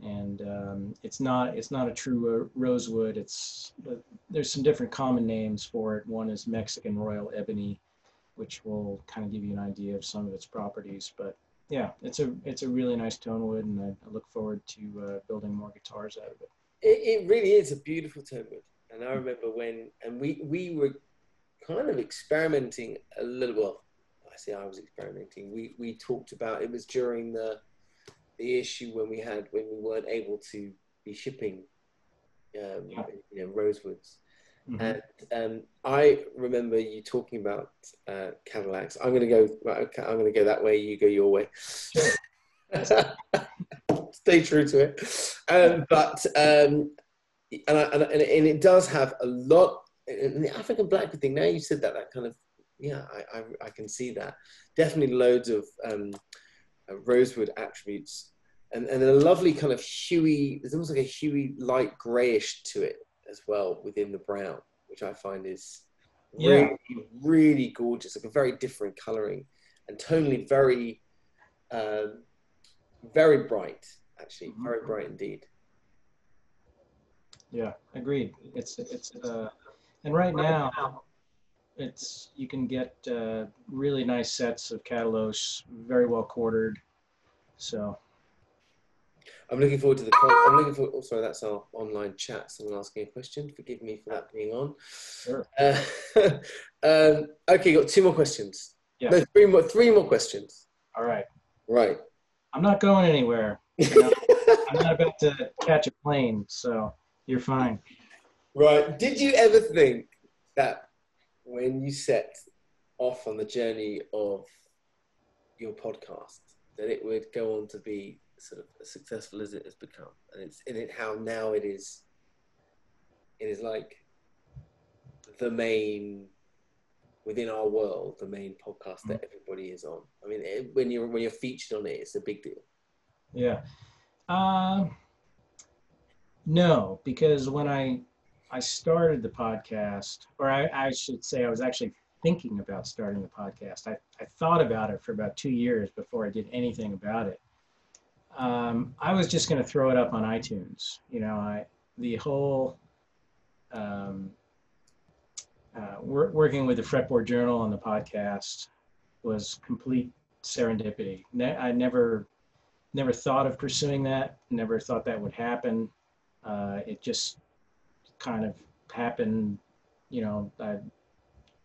And um, it's not it's not a true rosewood. It's uh, there's some different common names for it. One is Mexican Royal Ebony, which will kind of give you an idea of some of its properties. But yeah, it's a it's a really nice tone wood, and I, I look forward to uh, building more guitars out of it. it. It really is a beautiful tone wood, and I remember when and we we were kind of experimenting a little. Well, I say I was experimenting. We we talked about it was during the the issue when we had when we weren't able to be shipping, um, Yeah. you know, rosewoods. Mhm. And um, I remember you talking about uh, Katalox. I'm going to go. Right, okay, I'm going to go that way. You go your way. Stay true to it. Um, but um, and, I, and, and it does have a lot. And the African black thing. Now you said that, that kind of yeah, I I, I can see that. Definitely loads of um, uh, rosewood attributes. And, and a lovely kind of huey, there's almost like a huey light grayish to it as well within the brown, which I find is Yeah. really, really gorgeous. Like a very different coloring and tonally very, um, very bright, actually, very bright indeed. Yeah, agreed. It's it's uh, and right now it's you can get uh, really nice sets of Katalox, very well quartered. So I'm looking forward to the. Con- I'm looking forward. Oh, sorry, that's our online chat. Someone asking a question. Forgive me for that being on. Sure. Uh, um, okay, got two more questions. Yeah. No, three more. Three more questions. all right, Right. I'm not going anywhere. You know, I'm not about to catch a plane, so you're fine. Right. Did you ever think that when you set off on the journey of your podcast, that it would go on to be sort of as successful as it has become, and it's in it how now it is. It is like the main within our world, the main podcast that everybody is on. I mean, it, when you're when you're featured on it, it's a big deal. Yeah. Um, no, because when I I started the podcast, or I, I should say, I was actually thinking about starting the podcast. I, I thought about it for about two years before I did anything about it. Um, I was just going to throw it up on iTunes. You know, I the whole um, uh, wor- working with the Fretboard Journal on the podcast was complete serendipity. Ne- I never never thought of pursuing that never thought that would happen uh, it just kind of happened you know i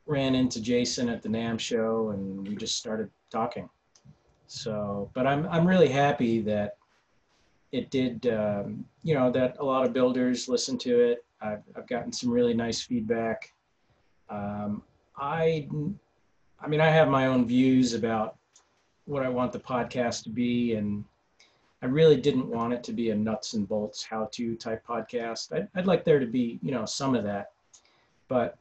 ran into jason at the NAMM show and we just started talking. So but i'm i'm really happy that it did um, you know that a lot of builders listened to it. I've, I've gotten some really nice feedback. Um, i i mean i have my own views about what i want the podcast to be and I really didn't want it to be a nuts and bolts how-to type podcast. I'd, I'd like there to be, you know, some of that. But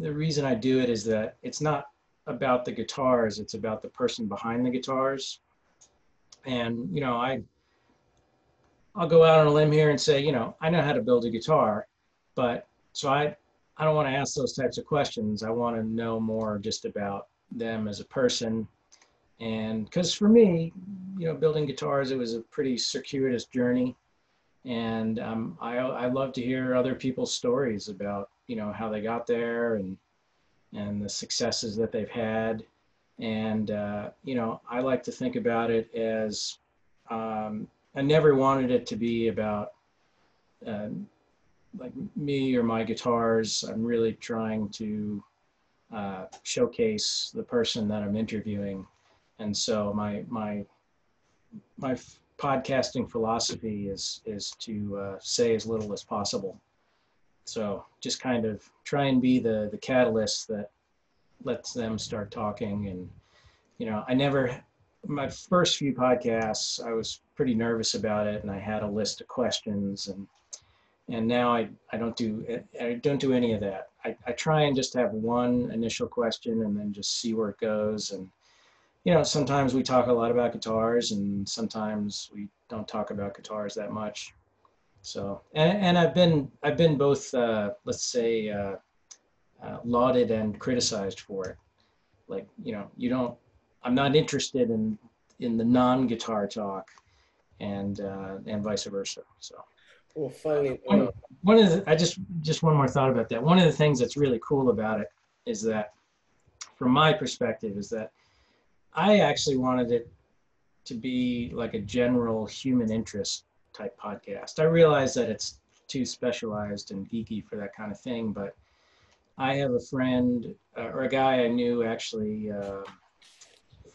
the reason I do it is that it's not about the guitars, it's about the person behind the guitars. And, you know, I I'll go out on a limb here and say, you know, I know how to build a guitar, but so I I don't want to ask those types of questions. I want to know more just about them as a person and because for me you know building guitars it was a pretty circuitous journey. And um, I, I love to hear other people's stories about you know how they got there and and the successes that they've had. And uh, you know i like to think about it as um, i never wanted it to be about uh, like me or my guitars. I'm really trying to uh, showcase the person that i'm interviewing and so my my my podcasting philosophy is is to uh, say as little as possible. So just kind of try and be the the catalyst that lets them start talking. And you know i never my first few podcasts i was pretty nervous about it and i had a list of questions and and now i i don't do i don't do any of that. I, I try and just have one initial question and then just see where it goes. And you know, sometimes we talk a lot about guitars and sometimes we don't talk about guitars that much. So, and, and I've been, I've been both, uh, let's say, uh, uh, lauded and criticized for it. Like, you know, you don't, I'm not interested in in the non-guitar talk, and uh, and vice versa. So. Well, finally, one, one of the, I just just one more thought about that. One of the things that's really cool about it is that, from my perspective, is that I actually wanted it to be like a general human interest type podcast. I realize that it's too specialized and geeky for that kind of thing, but I have a friend uh, or a guy I knew actually uh,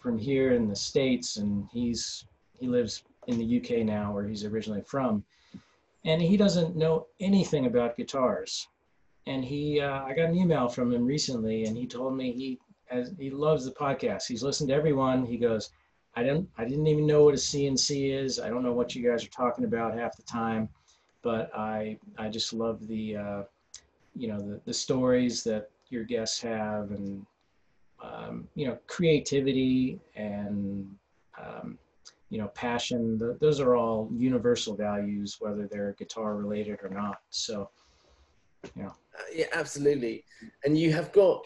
from here in the states, and he's he lives in the UK now, where he's originally from, and he doesn't know anything about guitars. And he, uh, I got an email from him recently, and he told me he as he loves the podcast. He's listened to everyone. He goes, I didn't I didn't even know what a CNC is. I don't know what you guys are talking about half the time, but I I just love the uh, you know the the stories that your guests have and um, you know creativity and um, you know passion. The, those are all universal values, whether they're guitar related or not. So, know. Uh, yeah, absolutely. And you have got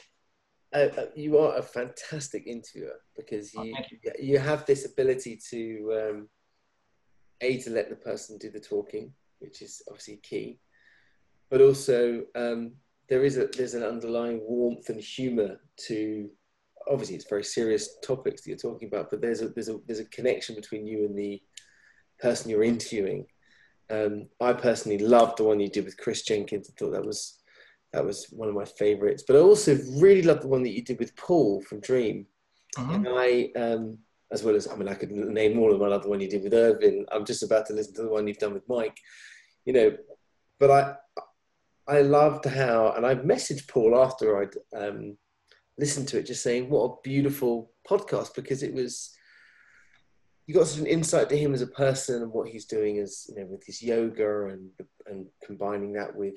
uh, you are a fantastic interviewer because you, oh, you. you. have this ability to um, a to let the person do the talking, which is obviously key, but also um, there is a there's an underlying warmth and humour to. Obviously, it's very serious topics that you're talking about, but there's a there's a there's a connection between you and the person you're interviewing. Um, I personally loved the one you did with Chris Jenkins. I thought that was that was one of my favorites. But I also really loved the one that you did with Paul from Dream. Uh-huh. And I, um, as well as, I mean, I could name all of them. I love the one you did with Irvin. I'm just about to listen to the one you've done with Mike. You know, but I, I loved how, and I messaged Paul after I'd um, listened to it, just saying what a beautiful podcast because it was. You got such an insight to him as a person and what he's doing as you know with his yoga and and combining that with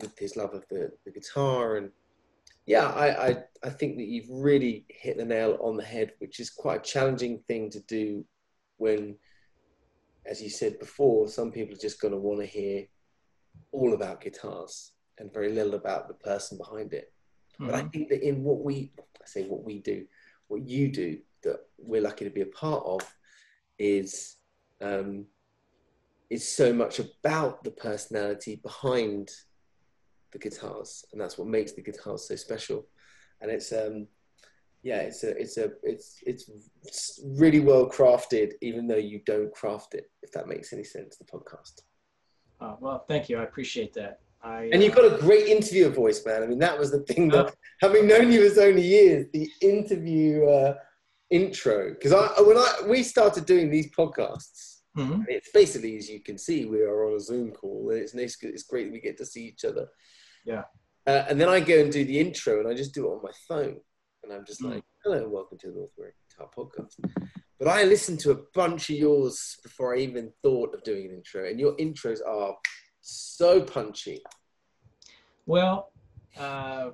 with his love of the, the guitar and yeah I, I i think that you've really hit the nail on the head which is quite a challenging thing to do when as you said before some people are just going to want to hear all about guitars and very little about the person behind it mm-hmm. but i mm-hmm. think that in what we i say what we do what you do that we're lucky to be a part of is um, is so much about the personality behind the guitars, and that's what makes the guitars so special. And it's um, yeah, it's a it's a it's it's really well crafted, even though you don't craft it. If that makes any sense, the podcast. Uh, well, thank you. I appreciate that. I, and you've got a great interviewer voice, man. I mean, that was the thing that, uh, having known you for so many years, the interview uh, intro. Because I, when I we started doing these podcasts, mm-hmm. it's basically as you can see, we are on a Zoom call, and it's nice. It's great that we get to see each other. Yeah. Uh, and then I go and do the intro, and I just do it on my phone, and I'm just mm. like, "Hello, welcome to the North American Guitar Podcast." But I listened to a bunch of yours before I even thought of doing an intro, and your intros are so punchy. Well, uh,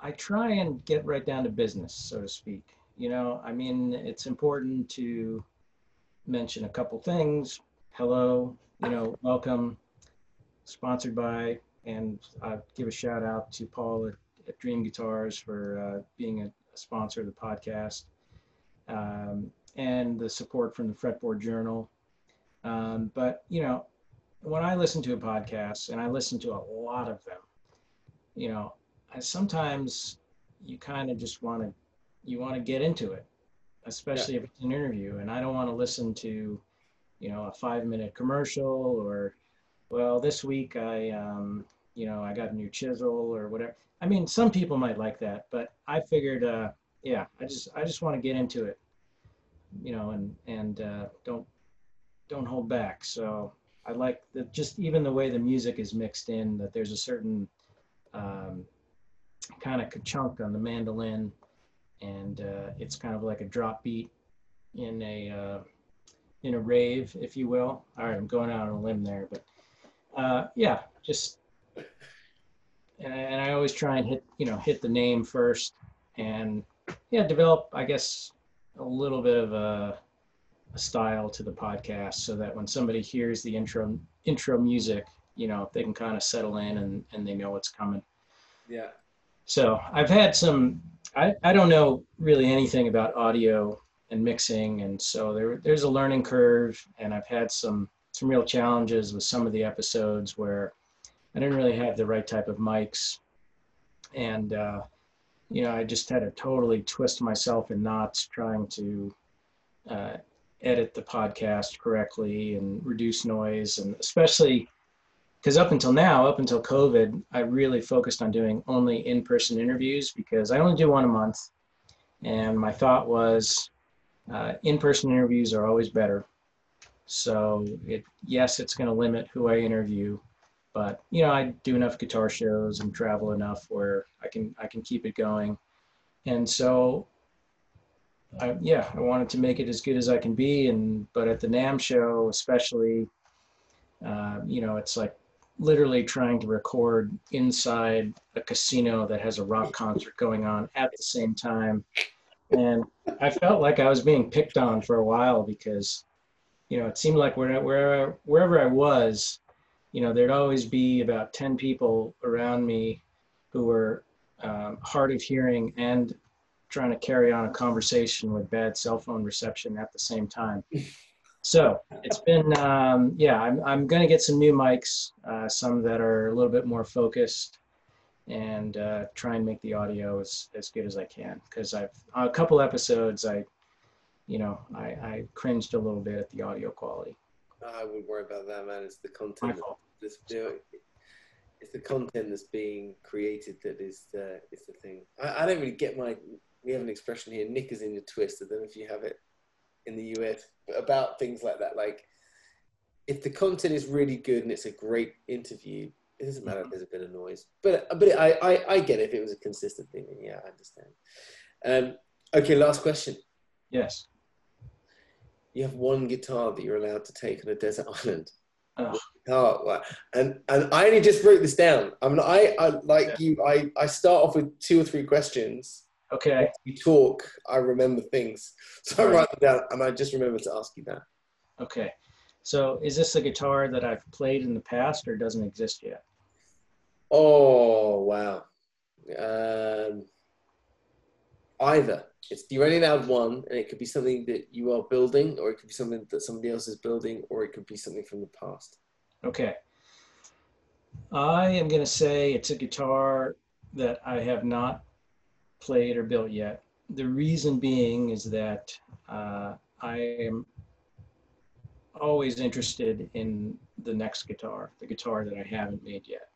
I try and get right down to business, so to speak. You know, I mean, it's important to mention a couple things. Hello, you know, welcome, sponsored by, and I give a shout out to Paul at, at Dream Guitars for uh, being a, a, sponsor of the podcast um, and the support from the Fretboard Journal. Um, but, you know, when I listen to a podcast, and I listen to a lot of them, you know, I, sometimes you kind of just want to you want to get into it, especially yeah. if it's an interview. And I don't want to listen to, you know, a five minute commercial or, well, this week I, um, you know, I got a new chisel or whatever. I mean, some people might like that, but I figured, uh, yeah, I just, I just want to get into it, you know, and, and, uh, don't, don't hold back. So I like the, just even the way the music is mixed in, that there's a certain, um, kind of chunk on the mandolin and, uh, it's kind of like a drop beat in a, uh, in a rave, if you will. All right, I'm going out on a limb there, but uh, yeah, just and I always try and hit you know hit the name first and yeah develop I guess a little bit of a, a, style to the podcast so that when somebody hears the intro intro music you know they can kind of settle in and, and they know what's coming. Yeah. So I've had some I, I don't know really anything about audio and mixing, and so there there's a learning curve, and I've had some some real challenges with some of the episodes where I didn't really have the right type of mics, and uh, you know I just had to totally twist myself in knots trying to uh, edit the podcast correctly and reduce noise, and especially because up until now, up until COVID, I really focused on doing only in-person interviews because I only do one a month, and my thought was uh, in-person interviews are always better. So it yes, it's going to limit who I interview, but you know I do enough guitar shows and travel enough where I can I can keep it going, and so I, yeah, I wanted to make it as good as I can be, and but at the NAMM show especially, uh, you know, it's like literally trying to record inside a casino that has a rock concert going on at the same time. And I felt like I was being picked on for a while because, you know, it seemed like where, where, wherever I was, you know, there'd always be about 10 people around me who were um, hard of hearing and trying to carry on a conversation with bad cell phone reception at the same time. So it's been, um, yeah, I'm, I'm going to get some new mics, uh, some that are a little bit more focused and uh, try and make the audio as, as good as I can. Because I've, a couple episodes, I, you know, I, I cringed a little bit at the audio quality. I wouldn't worry about that, man. It's the content. That's, you know, it's the content that's being created that is the, is the thing. I, I don't really get my, we have an expression here, Nick is in your twist. I don't know if you have it in the US about things like that. Like, if the content is really good and it's a great interview, it doesn't matter if there's a bit of noise. But but I I, I get it if it was a consistent thing. Yeah, I understand. Um, okay, last question. Yes. You have one guitar that you're allowed to take on a desert island. Oh. oh and and I only just wrote this down. I mean, I, I like yeah. you. I I start off with two or three questions Okay. you talk, I remember things. So I write them down and I just remember to ask you that. Okay. So is this a guitar that I've played in the past or doesn't exist yet? Oh, wow. Um, either. It's you only allowed one, and it could be something that you are building, or it could be something that somebody else is building, or it could be something from the past. Okay. I am going to say it's a guitar that I have not played or built yet. The reason being is that uh, I am always interested in the next guitar, the guitar that I haven't made yet.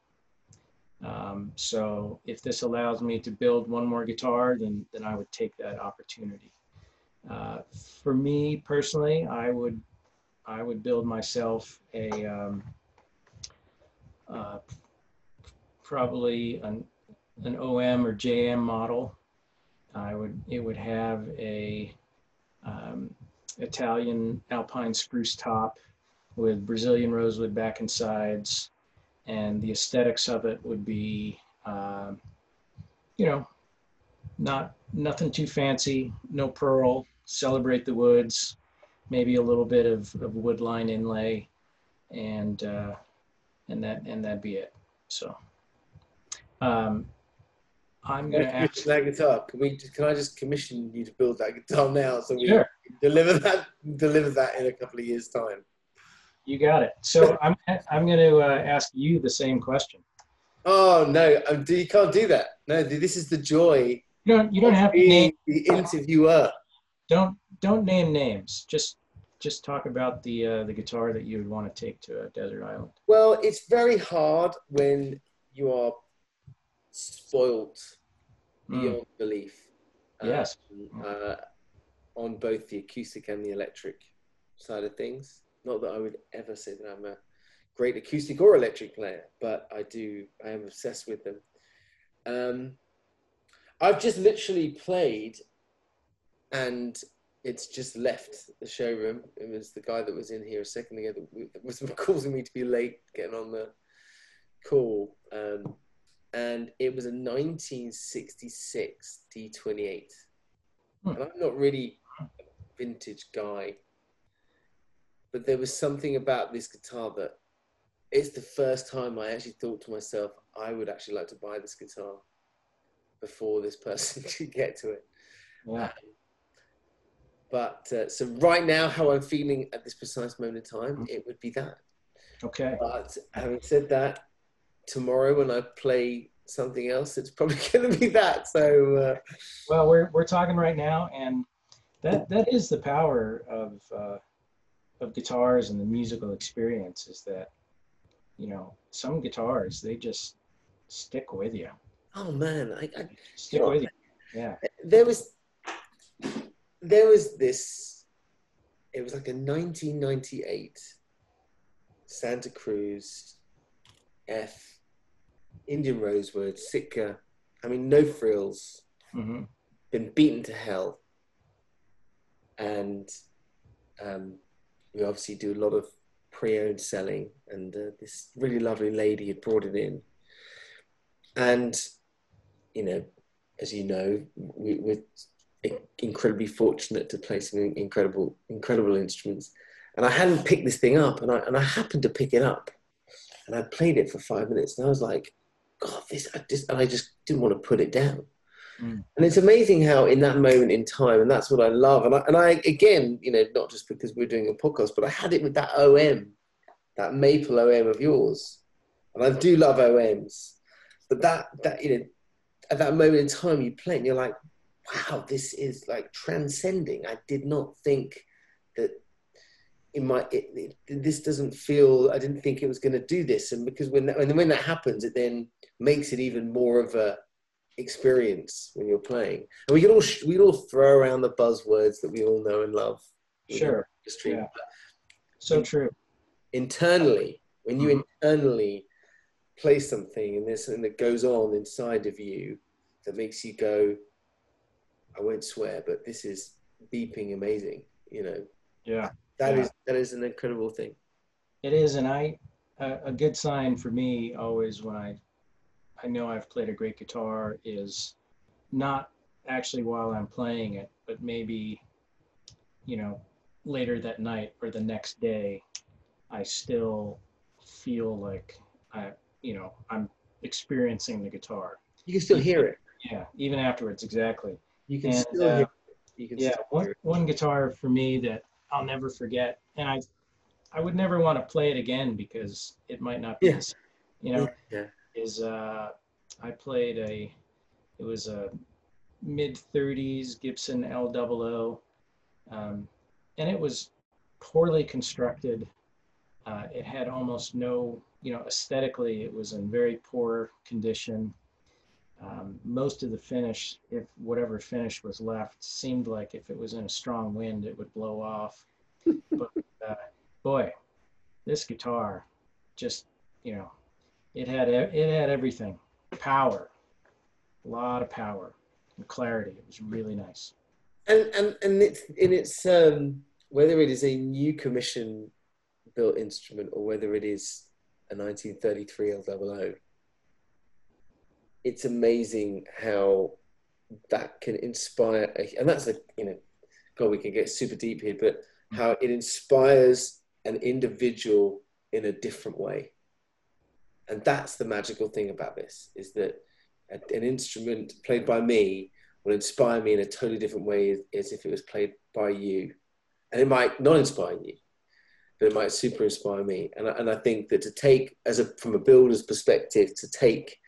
Um, so if this allows me to build one more guitar, then, then I would take that opportunity. Uh, for me personally, I would I would build myself a um, uh, probably an an OM or JM model. I would it would have a um, Italian alpine spruce top with Brazilian rosewood back and sides, and the aesthetics of it would be, uh, you know, not nothing too fancy, no pearl, celebrate the woods, maybe a little bit of, of wood line inlay, and uh, and that and that'd be it. So. Um, I'm going to ask that guitar. Can we? Can I just commission you to build that guitar now so we sure. deliver that deliver that in a couple of years' time? You got it. So I'm I'm going to uh, ask you the same question. Oh no, um, you can't do that. No, this is the joy. You don't. You don't have to name the interviewer. Don't don't name names. Just just talk about the uh, the guitar that you would want to take to a desert island. Well, it's very hard when you are spoilt mm. beyond belief. Yes. Um, uh, on both the acoustic and the electric side of things. Not that I would ever say that I'm a great acoustic or electric player, but I do. I am obsessed with them. Um, I've just literally played, and it's just left the showroom. It was the guy that was in here a second ago that was causing me to be late getting on the call. Um, and it was a 1966 D28. Hmm. And I'm not really a vintage guy, but there was something about this guitar that it's the first time I actually thought to myself, I would actually like to buy this guitar before this person could get to it. Wow. Um, but uh, so right now, how I'm feeling at this precise moment in time, Mhm. it would be that. Okay. But having said that, tomorrow when I play something else, it's probably going to be that. So uh, Well, we're we're talking right now, and that that is the power of uh, of guitars and the musical experience is that you know some guitars they just stick with you, oh man, I, I, stick Sure. with you. Yeah. there was there was this. It was like a 1998 Santa Cruz F Indian Rosewood Sitka. I mean, no frills. hmm been beaten to hell. And um, we obviously do a lot of pre-owned selling, and uh, this really lovely lady had brought it in. And you know, as you know, we, we're incredibly fortunate to play some incredible, incredible instruments. And I hadn't picked this thing up, and I and I happened to pick it up, and I played it for five minutes, and I was like, God, this, I just, and I just didn't want to put it down. Mm. And it's amazing how, in that moment in time, and that's what I love. And I, and I, again, you know, not just because we're doing a podcast, but I had it with that OM, that maple OM of yours. And I do love OMs, but that, that, you know, at that moment in time, you play and you're like, wow, this is like transcending. I did not think that in my, it, it, this doesn't feel, I didn't think it was going to do this. And because when that, and when that happens, it then makes it even more of a, experience when you're playing. And we can all we all throw around the buzzwords that we all know and love. Sure. Industry. Yeah. So true. internally, when you Mhm. internally play something and there's something that goes on inside of you that makes you go, I won't swear, but this is beeping amazing. You know, Yeah. that Yeah. is that is an incredible thing. It is, and I a, a good sign for me always when I I know I've played a great guitar is not actually while I'm playing it, but maybe you know later that night or the next day, I still feel like I you know I'm experiencing the guitar. You can still hear it. Yeah, even afterwards, exactly. You can And, still uh, hear it. You can yeah still one, hear one guitar for me that i'll never forget and i i would never want to play it again because it might not be Yeah. the same, you know Yeah. Is uh i played a it was a mid 30s gibson l um, and it was poorly constructed uh, it had almost no you know aesthetically it was in very poor condition um, most of the finish, if whatever finish was left, seemed like if it was in a strong wind, it would blow off. but uh, boy, this guitar, just you know, it had it had everything, power, a lot of power and clarity. It was really nice. and and and it's in its um, whether it is a new commission built instrument or whether it is a 1933 L00, it's amazing how that can inspire. A, and that's a you know, God, we can get super deep here, but how it inspires an individual in a different way, and that's the magical thing about this is that a- an instrument played by me will inspire me in a totally different way as, as if it was played by you. And it might not inspire you, but it might super inspire me. And I, and I think that to take, as a, from a builder's perspective, to take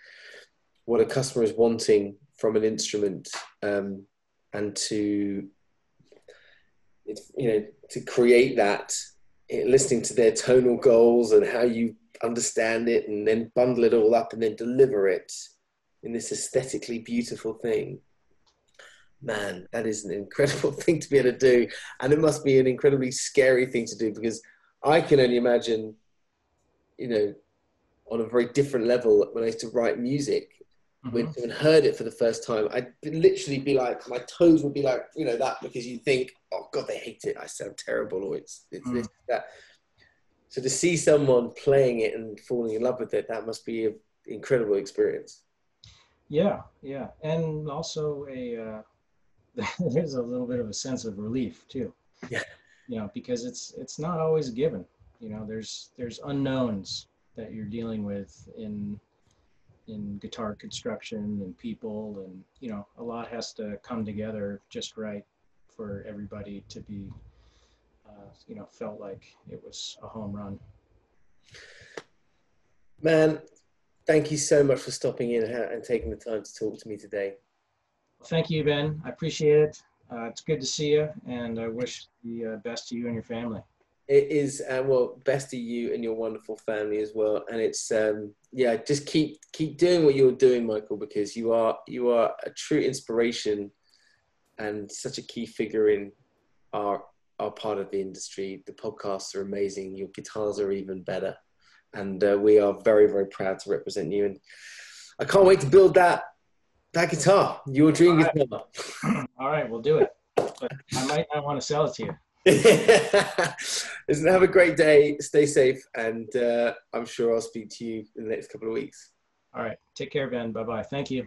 what a customer is wanting from an instrument um, and to, you know, to create that, eh, listening to their tonal goals and how you understand it and then bundle it all up and then deliver it in this aesthetically beautiful thing man, that is an incredible thing to be able to do. And it must be an incredibly scary thing to do because I can only imagine, you know, on a very different level when I used to write music, when Mhm. someone heard it for the first time, I'd literally be like, my toes would be like, you know, that because you think, oh God, they hate it. I sound terrible or it's, it's this, that. So to see someone playing it and falling in love with it, that must be an incredible experience. Yeah, yeah, and also a uh, there's a little bit of a sense of relief too. Yeah. You know, because it's it's not always a given. You know, there's there's unknowns that you're dealing with in in guitar construction and people and you know a lot has to come together just right for everybody to be, uh, you know, felt like it was a home run. Man, thank you so much for stopping in and taking the time to talk to me today. Thank you, Ben. I appreciate it. Uh, it's good to see you, and I wish the uh, best to you and your family. It is, uh, well, best to you and your wonderful family as well. And it's, um, yeah, just keep keep doing what you're doing, Michael, because you are you are a true inspiration and such a key figure in our our part of the industry. The podcasts are amazing. Your guitars are even better, and uh, we are very very proud to represent you. And I can't wait to build that that guitar, your dream All right. guitar. All right, we'll do it. But I might not want to sell it to you. Listen, have a great day. Stay safe, and uh, I'm sure I'll speak to you in the next couple of weeks. All right, take care, Ben. Bye bye. Thank you.